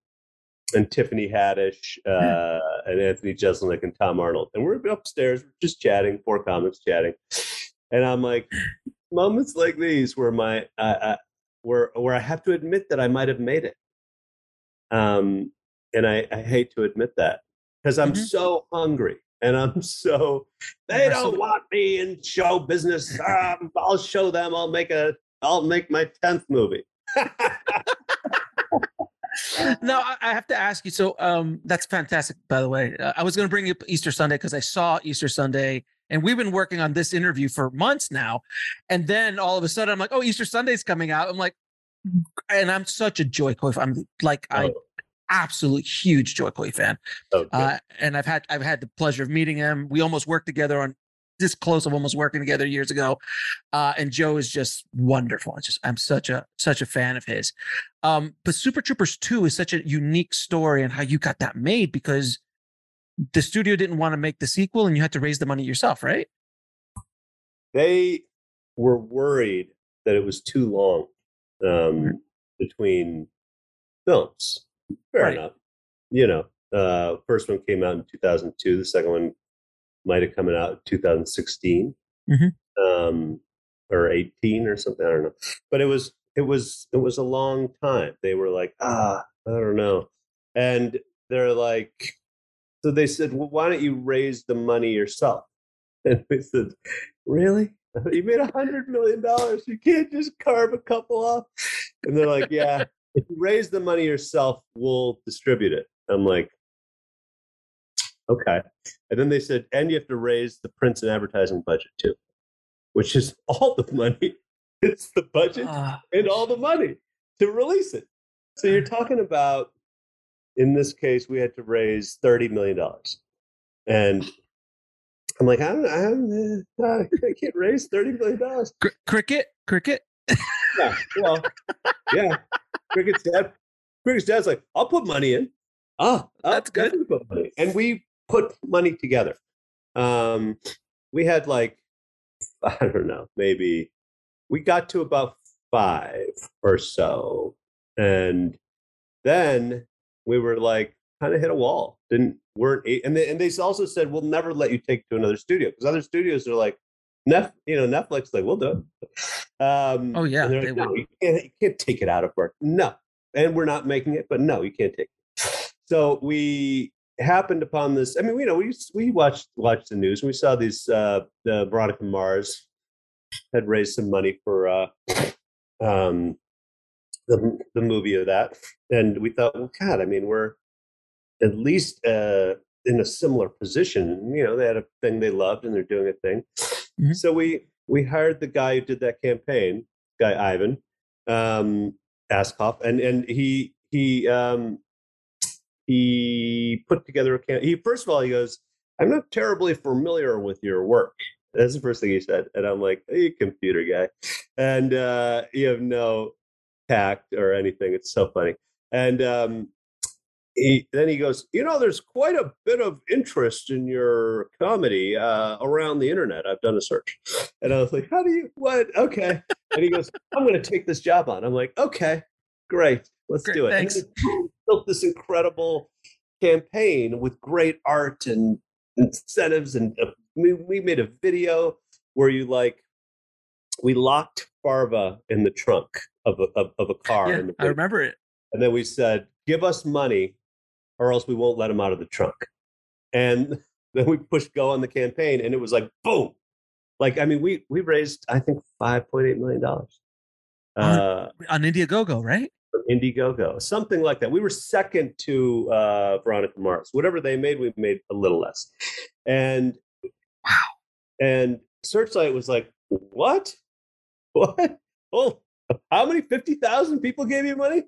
and Tiffany Haddish uh, and Anthony Jeselnik and Tom Arnold, and we're upstairs just chatting, four comics chatting, and I'm like, moments like these where my uh, where where I have to admit that I might have made it, um, and I, I hate to admit that because I'm Mhm. so hungry and I'm <laughs> so they don't want me in show business. Um, I'll show them. I'll make a. I'll make my tenth movie. <laughs> no I, I have to ask you so um that's fantastic by the way uh, i was going to bring up easter sunday because i saw easter sunday and we've been working on this interview for months now and then all of a sudden i'm like oh easter sunday's coming out i'm like and i'm such a Jo Koy i'm like i Oh. Absolute huge Jo Koy fan Oh, good. uh, and I've had I've had the pleasure of meeting him. We almost worked together on this close of almost working together years ago. Uh, and Joe is just wonderful. It's just I'm such a such a fan of his. Um, but Super Troopers 2 is such a unique story and how you got that made because the studio didn't want to make the sequel and you had to raise the money yourself, right? they were worried that it was too long um, between films. Fair Right. enough. You know, uh, first one came out in 2002. The second one might have come out in 2016 Mhm. um, or 18 or something. I don't know. But it was it was it was a long time. They were like, ah, I don't know, and they're like, so they said, well, why don't you raise the money yourself? <laughs> And we said, really? <laughs> You made a hundred million dollars. You can't just carve a couple off. And they're like, yeah, if you raise the money yourself, we'll distribute it. I'm like, okay. And then they said, and you have to raise the print and advertising budget too, which is <laughs> all the money. It's the budget Uh, and all the money to release it. So you're <sighs> talking about, in this case, we had to raise thirty million dollars, and I'm like, I don't, I, don't, uh, I can't raise thirty million dollars. cr- cricket, cricket. Yeah, well, yeah. Cricket's dad, Cricket's dad's like, I'll put money in. Oh, That's good. Put money. And we put money together. Um, we had like, <laughs> I don't know, maybe we got to about five or so, and then we were like, kind of hit a wall. Didn't weren't and they and they also said we'll never let you take to another studio because other studios are like, Nef, you know, Netflix like we'll do it. Um, Oh, yeah, like, no, you can't, you can't take it out of work. No, and we're not making it, but no, you can't take it. So we happened upon this. I mean, you know, we we watched watched the news and we saw these. Uh, the Veronica Mars had raised some money for uh, um, the the movie of that, and we thought, well, God, I mean, we're at least uh, in a similar position. You know, they had a thing they loved, and they're doing a thing. Mhm. So we we hired the guy who did that campaign, guy Ivan um, and and he he um, he put together a cam- he first of all he goes I'm not terribly familiar with your work. That's the first thing he said. And I'm like, hey, computer guy. And uh, you have no tact or anything. It's so funny. And um, he, then he goes, you know, there's quite a bit of interest in your comedy uh, around the internet. I've done a search, and I was like, how do you? What? Okay. And he goes, I'm going to take this job on. I'm like, okay, great, let's Great, do it. thanks. And built this incredible campaign with great art and incentives, and uh, we, we made a video where you like we locked Farva in the trunk of a of, of a car. Yeah, I remember it. and then we said, "Give us money, or else we won't let him out of the trunk." And <laughs> then we pushed go on the campaign, and it was like boom, like I mean, we we raised I think five point eight million dollars uh, On Indiegogo, right? Indiegogo, something like that. We were second to uh, Veronica Mars. Whatever they made, we made a little less. And Wow. and Searchlight was like, "What? <laughs> What? Oh, how many? Fifty thousand people gave you money?"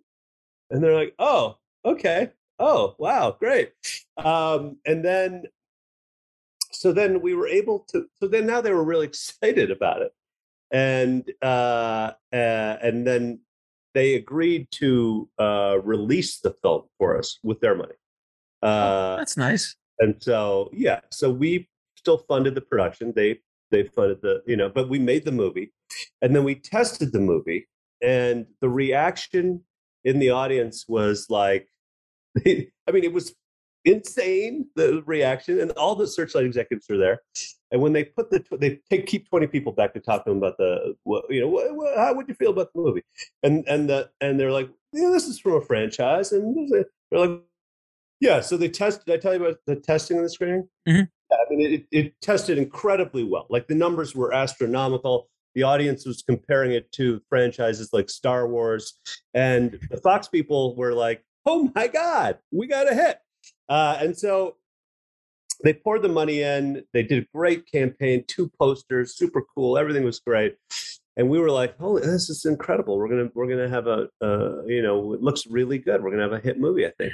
And they're like, "Oh, okay. Oh, wow, great." Um, and then, so then we were able to. So then now they were really <laughs> excited about it, and uh, uh, and then they agreed to uh, release the film for us with their money. Uh, That's nice. and so yeah so we still funded the production they they funded the you know but we made the movie and then we tested the movie and the reaction in the audience was like i mean it was insane the reaction and all the searchlight executives were there. And when they put the they take keep 20 people back to talk to them about the what, you know what, what, how would you feel about the movie? And and the and they're like yeah this is from a franchise and they're like yeah so they tested did i tell you about the testing and the screening? Mhm. yeah, i mean it, it tested incredibly well. Like the numbers were astronomical. The audience was comparing it to franchises like star wars. And the fox people were like oh my god we got a hit uh, and so they poured the money in. They did a great campaign, two posters, super cool. Everything was great, and we were like, "Holy, this is incredible! We're gonna we're gonna have a you know, it looks really good. We're gonna have a hit movie, I think."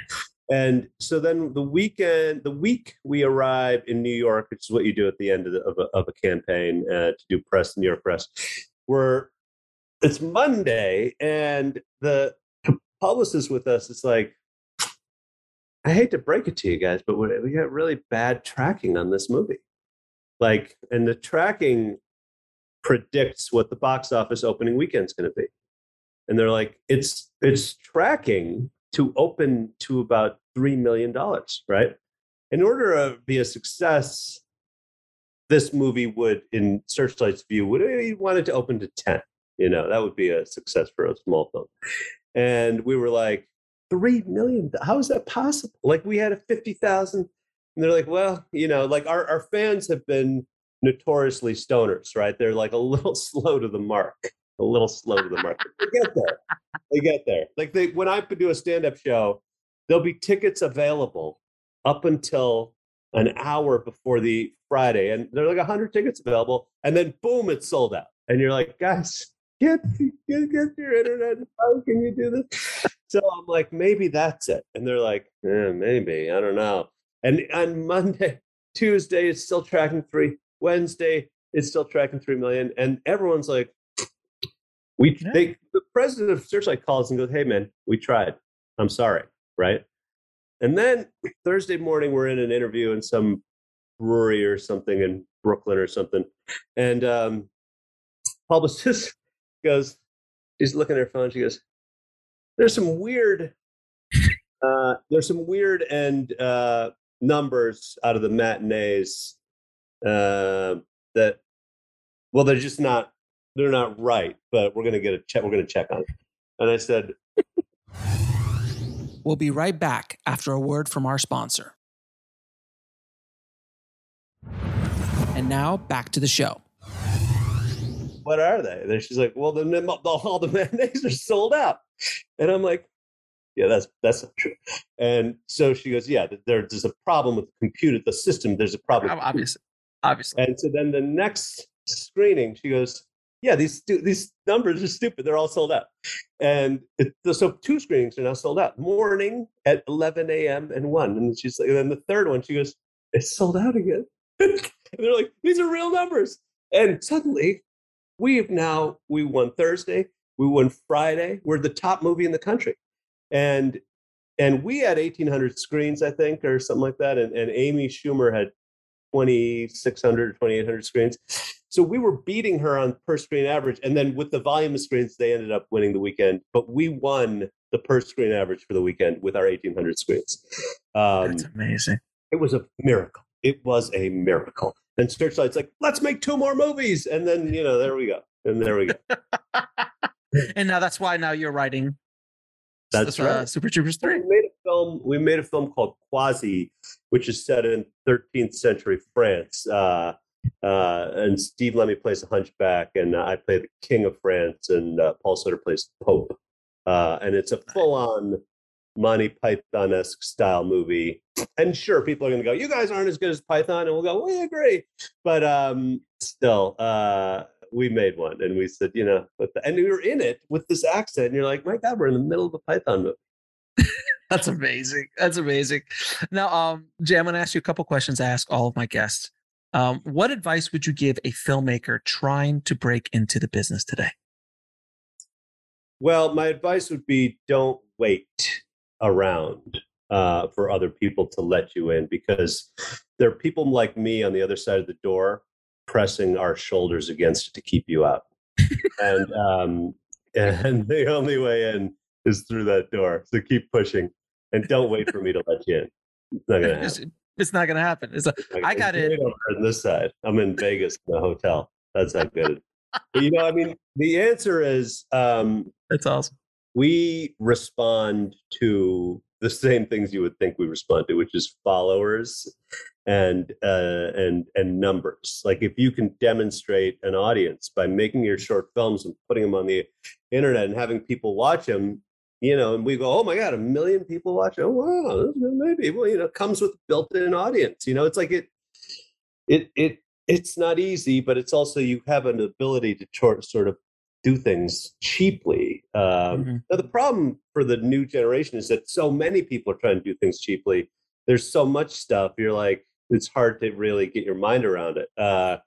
And so then the weekend, the week we arrive in New York, which is what you do at the end of, the, of, a, of a campaign uh, to do press, New York press, we're it's Monday, and the publicist with us is like, I hate to break it to you guys, but we got really bad tracking on this movie. Like, and the tracking predicts what the box office opening weekend's going to be. And they're like, it's it's tracking to open to about three million dollars, right? In order to be a success, this movie would, in Searchlight's view, would eh, he wanted to open to ten. You know, that would be a success for a small film. And we were like, three million. How is that possible? Like we had a fifty thousand, and they're like, well, you know, like our, our fans have been notoriously stoners, right? They're like a <laughs> little slow to the mark, a little slow to the mark. They get there. They get there. Like they when I do a stand up show, there'll be tickets available up until an hour before the Friday, and there are like hundred tickets available, and then boom, it's sold out, and you're like, guys. Get, get get your internet. How can you do this? So I'm like, maybe that's it. And they're like, eh, maybe. I don't know. And on Monday, <laughs> Tuesday, it's still tracking three. Wednesday, it's still tracking three million. And everyone's like, <sniffs> we Yeah. they the president of Searchlight calls and goes, Hey man, we tried. I'm sorry. Right. And then <clears throat> Thursday morning, we're in an interview in some brewery or something in Brooklyn or something. And um publicist <laughs> goes, she's looking at her phone, she goes, there's some weird uh there's some weird and uh numbers out of the matinees uh that well they're just not they're not right but we're gonna get a check we're gonna check on it and i said We'll be right back after a word from our sponsor. And now back to the show. What are they and she's like well the, the all the <laughs> matinees are sold out and i'm like yeah that's that's not true and so she goes yeah there, there's a problem with the computer the system there's a problem Obviously. Obviously. And so then the next screening, she goes, "Yeah, these these numbers are stupid. They're all sold out." And it, so two screenings are now sold out. Morning at 11 a.m. and one. And she's like, and then the third one, she goes, it's sold out again. <laughs> and they're like, these are real numbers. And suddenly, we have now we won Thursday, we won Friday. We're the top movie in the country, and and we had 1,800 screens, I think, or something like that. And, and Amy Schumer had 2,600 or 2,800 screens. So we were beating her on per screen average. And then with the volume of screens, they ended up winning the weekend. But we won the per screen average for the weekend with our 1,800 screens. Um, That's amazing. It was a miracle. It was a miracle. And Searchlight's like, let's make two more movies. And then, you know, there we go. And there we go. <laughs> and now that's why now you're writing that's uh, right. Super Troopers 3. We made a film. We made a film called Quasi, which is set in 13th century France. Uh, uh, and Steve Lemme plays the Hunchback, and I play the King of France, and uh, Paul Soter plays the Pope. Uh, and it's a full-on Monty Python-esque style movie. And sure, people are going to go, "You guys aren't as good as Python," and we'll go, "We agree." But um, still, uh, we made one and we said, you know, and we were in it with this accent. And you're like, my God, we're in the middle of a Python movie. <laughs> That's amazing. That's amazing. Now, um, Jay, I'm going to ask you a couple questions. I ask all of my guests. Um, what advice would you give a filmmaker trying to break into the business today? Well, my advice would be don't wait around uh, for other people to let you in because there are people like me on the other side of the door pressing our shoulders against it to keep you out. and um, <laughs> and the only way in is through that door. So keep pushing, and don't wait for me to let you in. It's not gonna happen. It's not gonna happen. It's a, I got it. On this side, I'm in Vegas in a hotel. That's not good. but you know, I mean, the answer is um, <laughs> that's awesome. We respond to the same things you would think we respond to, which is followers and uh, and and numbers. Like if you can demonstrate an audience by making your short films and putting them on the internet and having people watch them, you know, and we go, oh my god, a million people watch. Oh wow, maybe well, you know, comes with built-in audience. You know, it's like it, it, it. It's not easy, but it's also you have an ability to sort of do things cheaply. Um, mm-hmm. Now the problem for the new generation is that so many people are trying to do things cheaply. There's so much stuff. You're like, it's hard to really get your mind around it. Uh,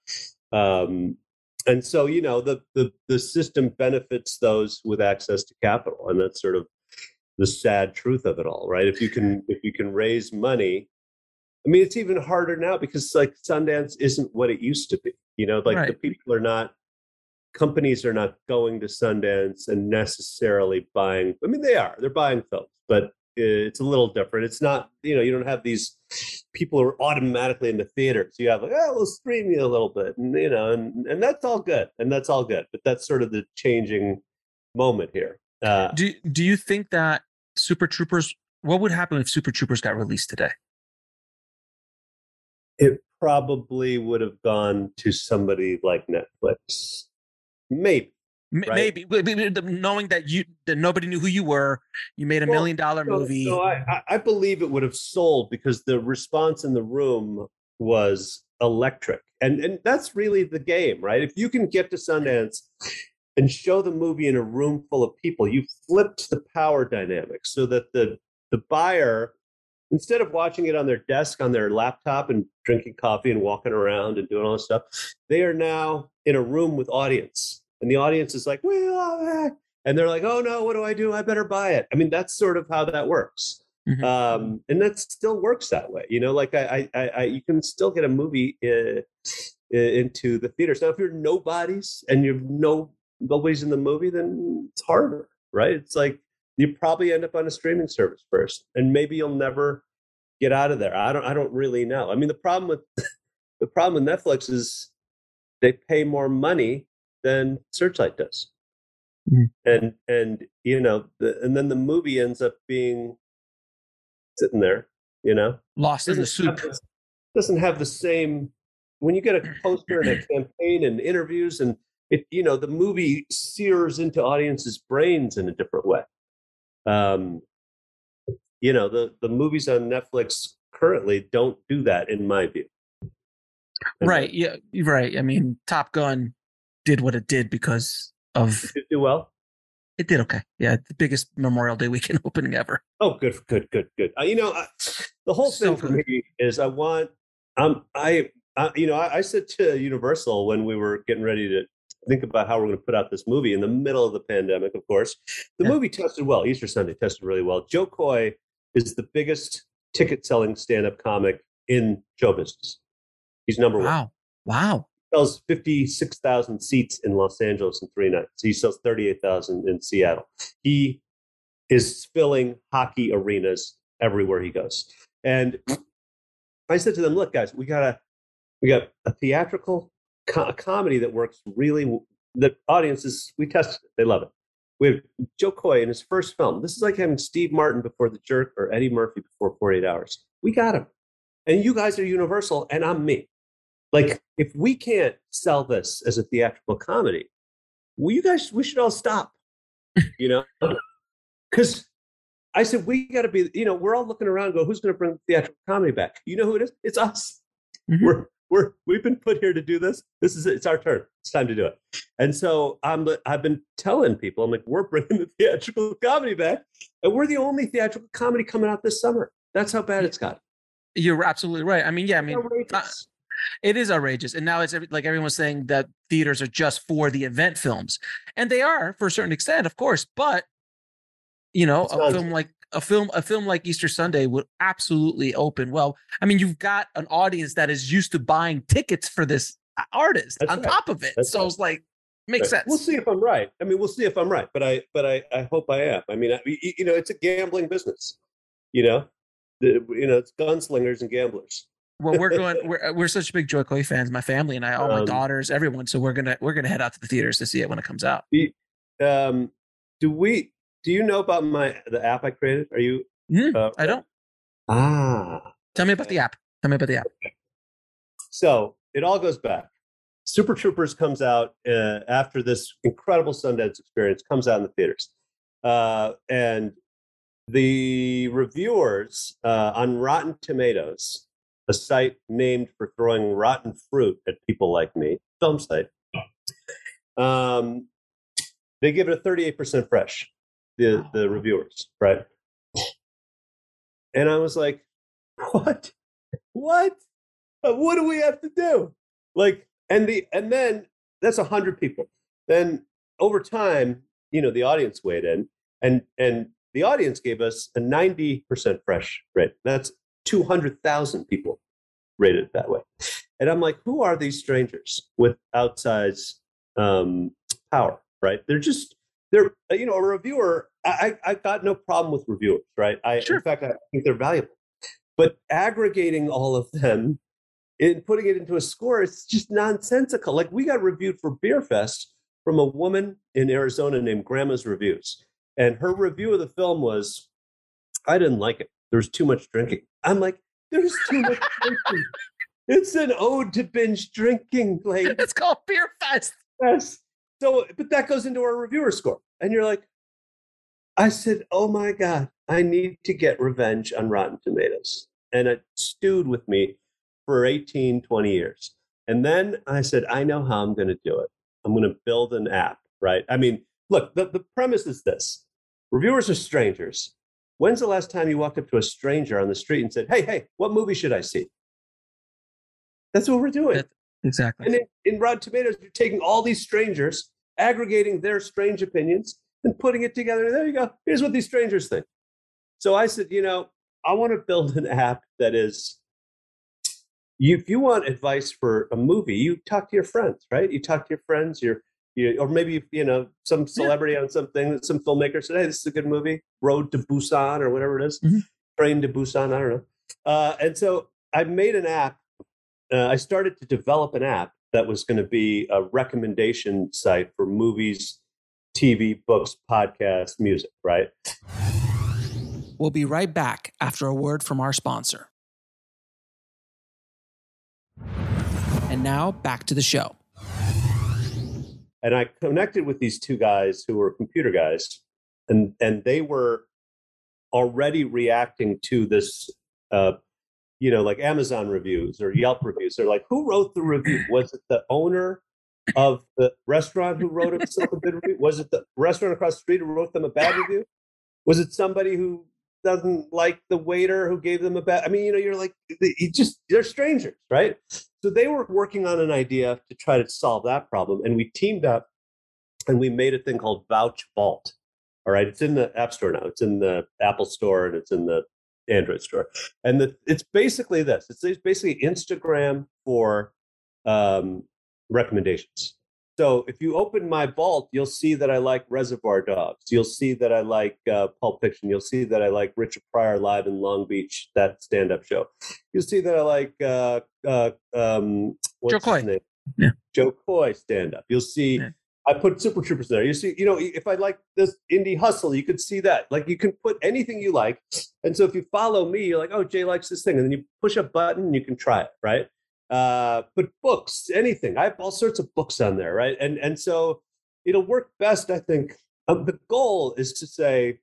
um, and so, you know, the, the the system benefits those with access to capital, and that's sort of the sad truth of it all, right? If you can if you can raise money, I mean, it's even harder now because like Sundance isn't what it used to be. You know, like right. the people are not companies are not going to Sundance and necessarily buying. I mean, they are. They're buying films, but it's a little different. It's not, you know, you don't have these people are automatically in the theater. So you have like, oh, we'll stream you a little bit, and you know, and and that's all good, and that's all good. But that's sort of the changing moment here. Uh, do Do you think that Super Troopers? What would happen if Super Troopers got released today? It probably would have gone to somebody like Netflix, maybe. Right? Maybe knowing that you that nobody knew who you were, you made a well, million dollar movie. No, I, I believe it would have sold because the response in the room was electric, and and that's really the game, right? If you can get to Sundance and show the movie in a room full of people, you flipped the power dynamic so that the the buyer instead of watching it on their desk on their laptop and drinking coffee and walking around and doing all this stuff they are now in a room with audience and the audience is like, "We love it," and they're like, "Oh no, what do I do? I better buy it." I mean, that's sort of how that works, mm-hmm. um, and that still works that way. You know, like I, I, I you can still get a movie uh, into the theaters now. If you're nobodies and you've no nobody's in the movie, then it's harder, right? It's like you probably end up on a streaming service first, and maybe you'll never get out of there. I don't, I don't really know. I mean, the problem with <laughs> the problem with Netflix is they pay more money than Searchlight does. Mm. And and you know, the, and then the movie ends up being sitting there, you know, lost in the soup. Have, doesn't have the same when you get a poster and a <clears throat> campaign and interviews and it you know the movie sears into audiences brains in a different way um you know the the movies on netflix currently don't do that in my view and right yeah right i mean top gun did what it did because of did it do well. It did okay. Yeah, the biggest Memorial Day weekend <laughs> opening ever. Oh, good, good, good, good. Uh, you know, uh, the whole thing so for me is I want um, I, uh, you know, I, I said to Universal when we were getting ready to think about how we're going to put out this movie in the middle of the pandemic, of course. The Yeah. movie tested well. Easter Sunday tested really well. Jo Koy is the biggest ticket selling stand up comic in show business. He's number one. Wow. Wow. sells 56,000 seats in Los Angeles in three nights. He sells 38,000 in Seattle. He is filling hockey arenas everywhere he goes. And mm. I said to them, look, guys, we got a, we got a theatrical co- a comedy that works really, the audiences, we tested it. They love it. We have Jo Koy in his first film. This is like having Steve Martin before The Jerk or Eddie Murphy before 48 Hours. We got him. And you guys are Universal, and I'm me. Like, if we can't sell this as a theatrical comedy, well, you guys, we should all stop. You know, because I said we got to be. You know, we're all looking around. and Go, who's going to bring theatrical comedy back? You know who it is? It's us. Mhm. We're we're we've been put here to do this. This is. It's our turn. It's time to do it. And so I'm. I've been telling people, I'm like, we're bringing the <laughs> theatrical comedy back, and we're the only theatrical comedy coming out this summer. That's how bad it's got. You're absolutely right. I mean, yeah, I mean, uh, Outrageous. it is outrageous. And now it's like everyone's saying that theaters are just for the event films. And they are for a certain extent, of course, but you know, It's a film like a film a film like Easter Sunday would absolutely open well. I mean, you've got an audience that is used to buying tickets for this uh, artist That's on right. top of it. That's so right. it's like makes Right. sense. We'll see if I'm right. I mean, we'll see if I'm right, but I, but I, I hope I am. I mean, I, you you know, it's a gambling business. You know, the, you know, it's gunslingers and gamblers. Well, we're going. <laughs> We're we're such big Jo Koy fans. My family and I, all my Um, daughters, everyone. So we're gonna we're gonna head out to the theaters to see it when it comes out. Um, do we? Do you know about my the app I created? Are you? Mhm, Uh, I don't. Ah, Tell me about the app. Tell me about the app. so it all goes back. Super Troopers comes out uh, after this incredible Sundance experience comes out in the theaters, uh, and the reviewers uh, on Rotten Tomatoes, a site named for throwing rotten fruit at people like me, film site, um, they give it a thirty-eight percent fresh. The the reviewers, right? And I was like, what? What? What do we have to do? Like, and the and then that's a hundred people. Then over time, you know, the audience weighed in, and and the audience gave us a ninety percent fresh rate. That's two hundred thousand people rated it that way. And I'm like, who are these strangers with outsized um, power? Right? They're just they're uh, you know a reviewer. I I I got no problem with reviewers. Right? I Sure. in fact I think they're valuable. But aggregating all of them and putting it into a score, it's just nonsensical. Like we got reviewed for Beerfest from a woman in Arizona named Grandma's Reviews. And her review of the film was, I didn't like it. There's too much drinking. I'm like, there's too much <laughs> drinking. It's an ode to binge drinking, like It's called Beer Fest. Yes. So, but that goes into our reviewer score. And you're like, I said, oh my God, I need to get revenge on Rotten Tomatoes. And it stewed with me for 18, 20 years. And then I said, I know how I'm going to do it. I'm going to build an app, right? I mean, look, the, the premise is this reviewers are strangers. When's the last time you walked up to a stranger on the street and said, hey, hey, what movie should I see? That's what we're doing. That- Exactly. And in, in Rotten Tomatoes, you're taking all these strangers, aggregating their strange opinions, and putting it together. There you go. Here's what these strangers think. So I said, you know, I want to build an app that is. You, if you want advice for a movie, you talk to your friends, right? You talk to your friends, your, you, or maybe you know some celebrity on something. That some filmmaker said, "Hey, this is a good movie, Road to Busan, or whatever it is, Mhm. Train to Busan." I don't know. Uh, and so I made an app uh, I started to develop an app that was going to be a recommendation site for movies, TV, books, podcasts, music, right? We'll be right back after a word from our sponsor. And now back to the show. And I connected with these two guys who were computer guys, and and they were already reacting to this, uh, you know, like Amazon reviews or Yelp reviews. They're like, who wrote the review? Was it the owner of the restaurant who wrote himself a good review? Was it the restaurant across the street who wrote them a bad review? Was it somebody who doesn't like the waiter who gave them a bad. I mean, you know, you're like, you just they're strangers, right? So they were working on an idea to try to solve that problem, and we teamed up and we made a thing called Vouch Vault. All right, it's in the App Store now. It's in the Apple Store and it's in the Android store. And the, it's basically this. It's basically Instagram for um, recommendations. So if you open my vault, you'll see that I like Reservoir Dogs. You'll see that I like uh, Pulp Fiction. You'll see that I like Richard Pryor live in Long Beach, that stand-up show. You'll see that I like uh, uh, um, Jo Koy. Yeah. Jo Koy stand-up. You'll see. Yeah. I put Super Troopers there. You see, you know, if I like this indie hustle, you could see that. Like you can put anything you like. And so if you follow me, you're like, oh, Jay likes this thing. And then you push a button you can try it, right? Uh, but books, anything. I have all sorts of books on there, right? And and so it'll work best, I think. Um, the goal is to say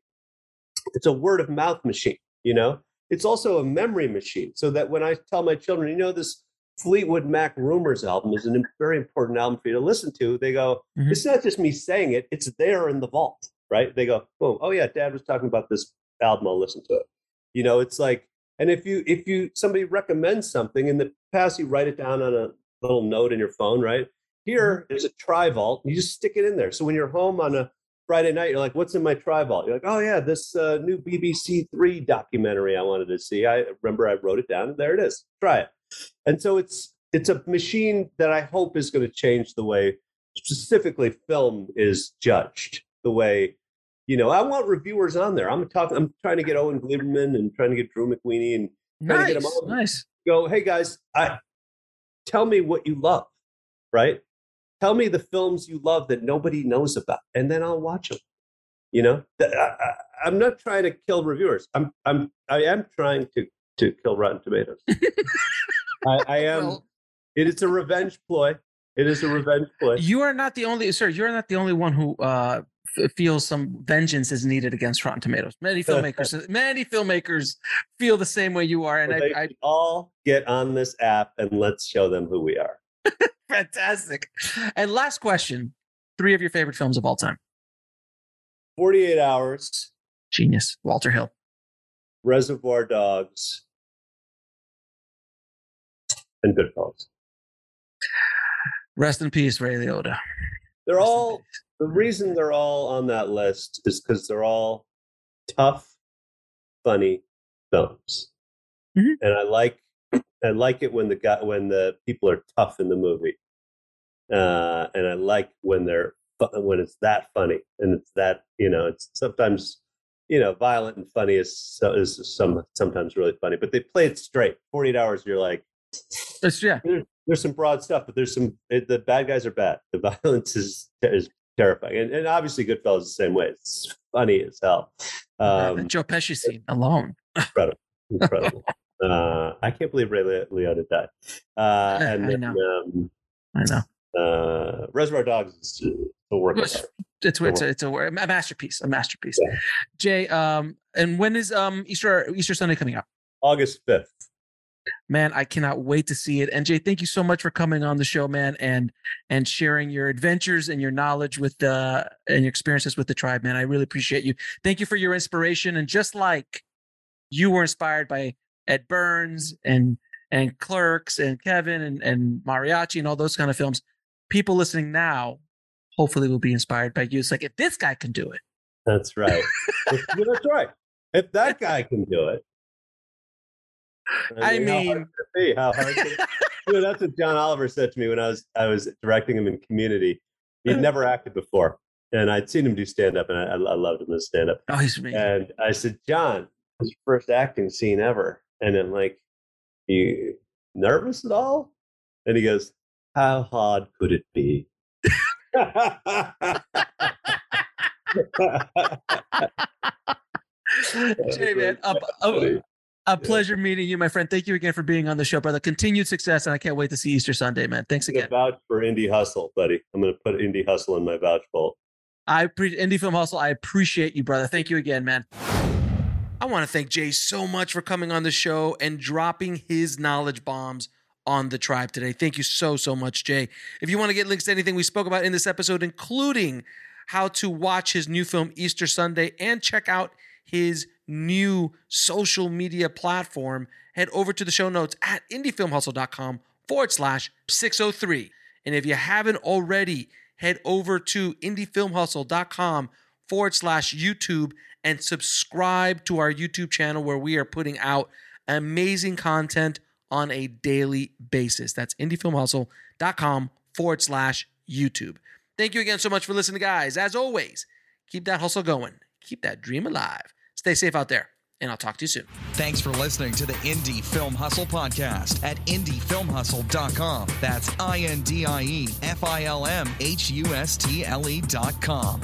it's a word of mouth machine, you know? It's also a memory machine. So that when I tell my children, you know, this Fleetwood Mac Rumours album is a very important album for you to listen to. They go, mm-hmm. it's not just me saying it, it's there in the vault, right? They go, boom, oh yeah, dad was talking about this album, I'll listen to it. You know, it's like, and if you if you somebody recommends something in the past, you write it down on a little note in your phone, right? Here, mm-hmm. there's a tri vault, you just stick it in there. So when you're home on a Friday night, you're like, what's in my tri vault? You're like, oh yeah, this uh, new BBC Three documentary I wanted to see. I remember I wrote it down, and there it is. Try it. And so it's it's a machine that I hope is going to change the way specifically film is judged. The way you know, I want reviewers on there. I'm talking. I'm trying to get Owen Gleiberman and trying to get Drew McWeeny and trying nice, to get them all. Nice. Go, hey guys, I tell me what you love, right? Tell me the films you love that nobody knows about, and then I'll watch them. You know, I, am not trying to kill reviewers. I'm, I'm, I am trying to to kill Rotten Tomatoes. <laughs> I, I <laughs> am. Well, it is a revenge ploy. It is a revenge ploy. You are not the only, sir. You're not the only one who uh, feels some vengeance is needed against Rotten Tomatoes. Many filmmakers, <laughs> many filmmakers feel the same way you are, and well, I, I all get on this app and let's show them who we are. <laughs> Fantastic. And last question: three of your favorite films of all time. Forty-eight Hours. Genius. Walter Hill. Reservoir Dogs and Goodfellas. Rest in peace, Ray Liotta. They're Rest all the reason they're all on that list is because they're all tough, funny films, mm-hmm. and I like I like it when the guy when the people are tough in the movie, uh, and I like when they're when it's that funny and it's that you know it's sometimes you know violent and funny is is some sometimes really funny, but they play it straight. Forty eight hours, you're like it's, yeah. There's, there's some broad stuff, but there's some it, the bad guys are bad. The <laughs> violence is is terrifying, and, and obviously Goodfellas the same way. It's funny as hell. Um, the Joe Pesci scene alone, incredible, incredible. uh, I can't believe Ray Liotta died. Uh, and I know. um, I know. Uh, Reservoir Dogs is a work. It's it's, it's, a, it's a, a masterpiece, a masterpiece. Yeah. Jay, um, and when is um Easter Easter Sunday coming up? August fifth man i cannot wait to see it. And jay thank you so much for coming on the show man and and sharing your adventures and your knowledge with uh and your experiences with the tribe man. I really appreciate you. Thank you for your inspiration and just like you were inspired by ed burns and and clerks and kevin and, and mariachi and all those kind of films people listening now hopefully will be inspired by you. It's like if this guy can do it. That's right. <laughs> That's right. If that guy can do it I mean, how hard you know, <laughs> that's what John Oliver said to me when I was I was directing him in Community. He'd never acted before, and I'd seen him do stand up, and I, I loved him as stand up. Oh, he's amazing. And I said, John, his first acting scene ever, and I'm like, you nervous at all? And he goes, How hard could it be? <laughs> Jay, man, <laughs> up, up, a pleasure meeting you, my friend. Thank you again for being on the show, brother. Continued success, and I can't wait to see Easter Sunday, man. Thanks again. Vouch for Indie Hustle, buddy. I'm going to put Indie Hustle in my vouch vault. I pre- Indie Film Hustle. I appreciate you, brother. Thank you again, man. I want to thank Jay so much for coming on the show and dropping his knowledge bombs on the tribe today. Thank you so, so much, Jay. If you want to get links to anything we spoke about in this episode, including how to watch his new film Easter Sunday and check out his new social media platform, head over to the show notes at indiefilmhustle.com forward slash 603. And if you haven't already, head over to indiefilmhustle.com forward slash YouTube and subscribe to our YouTube channel where we are putting out amazing content on a daily basis. That's indiefilmhustle.com forward slash YouTube. Thank you again so much for listening, guys. As always, keep that hustle going, keep that dream alive. Stay safe out there, and I'll talk to you soon. Thanks for listening to the Indie Film Hustle podcast at indiefilmhustle.com. That's I N D I E F I L M H U S T L E.com.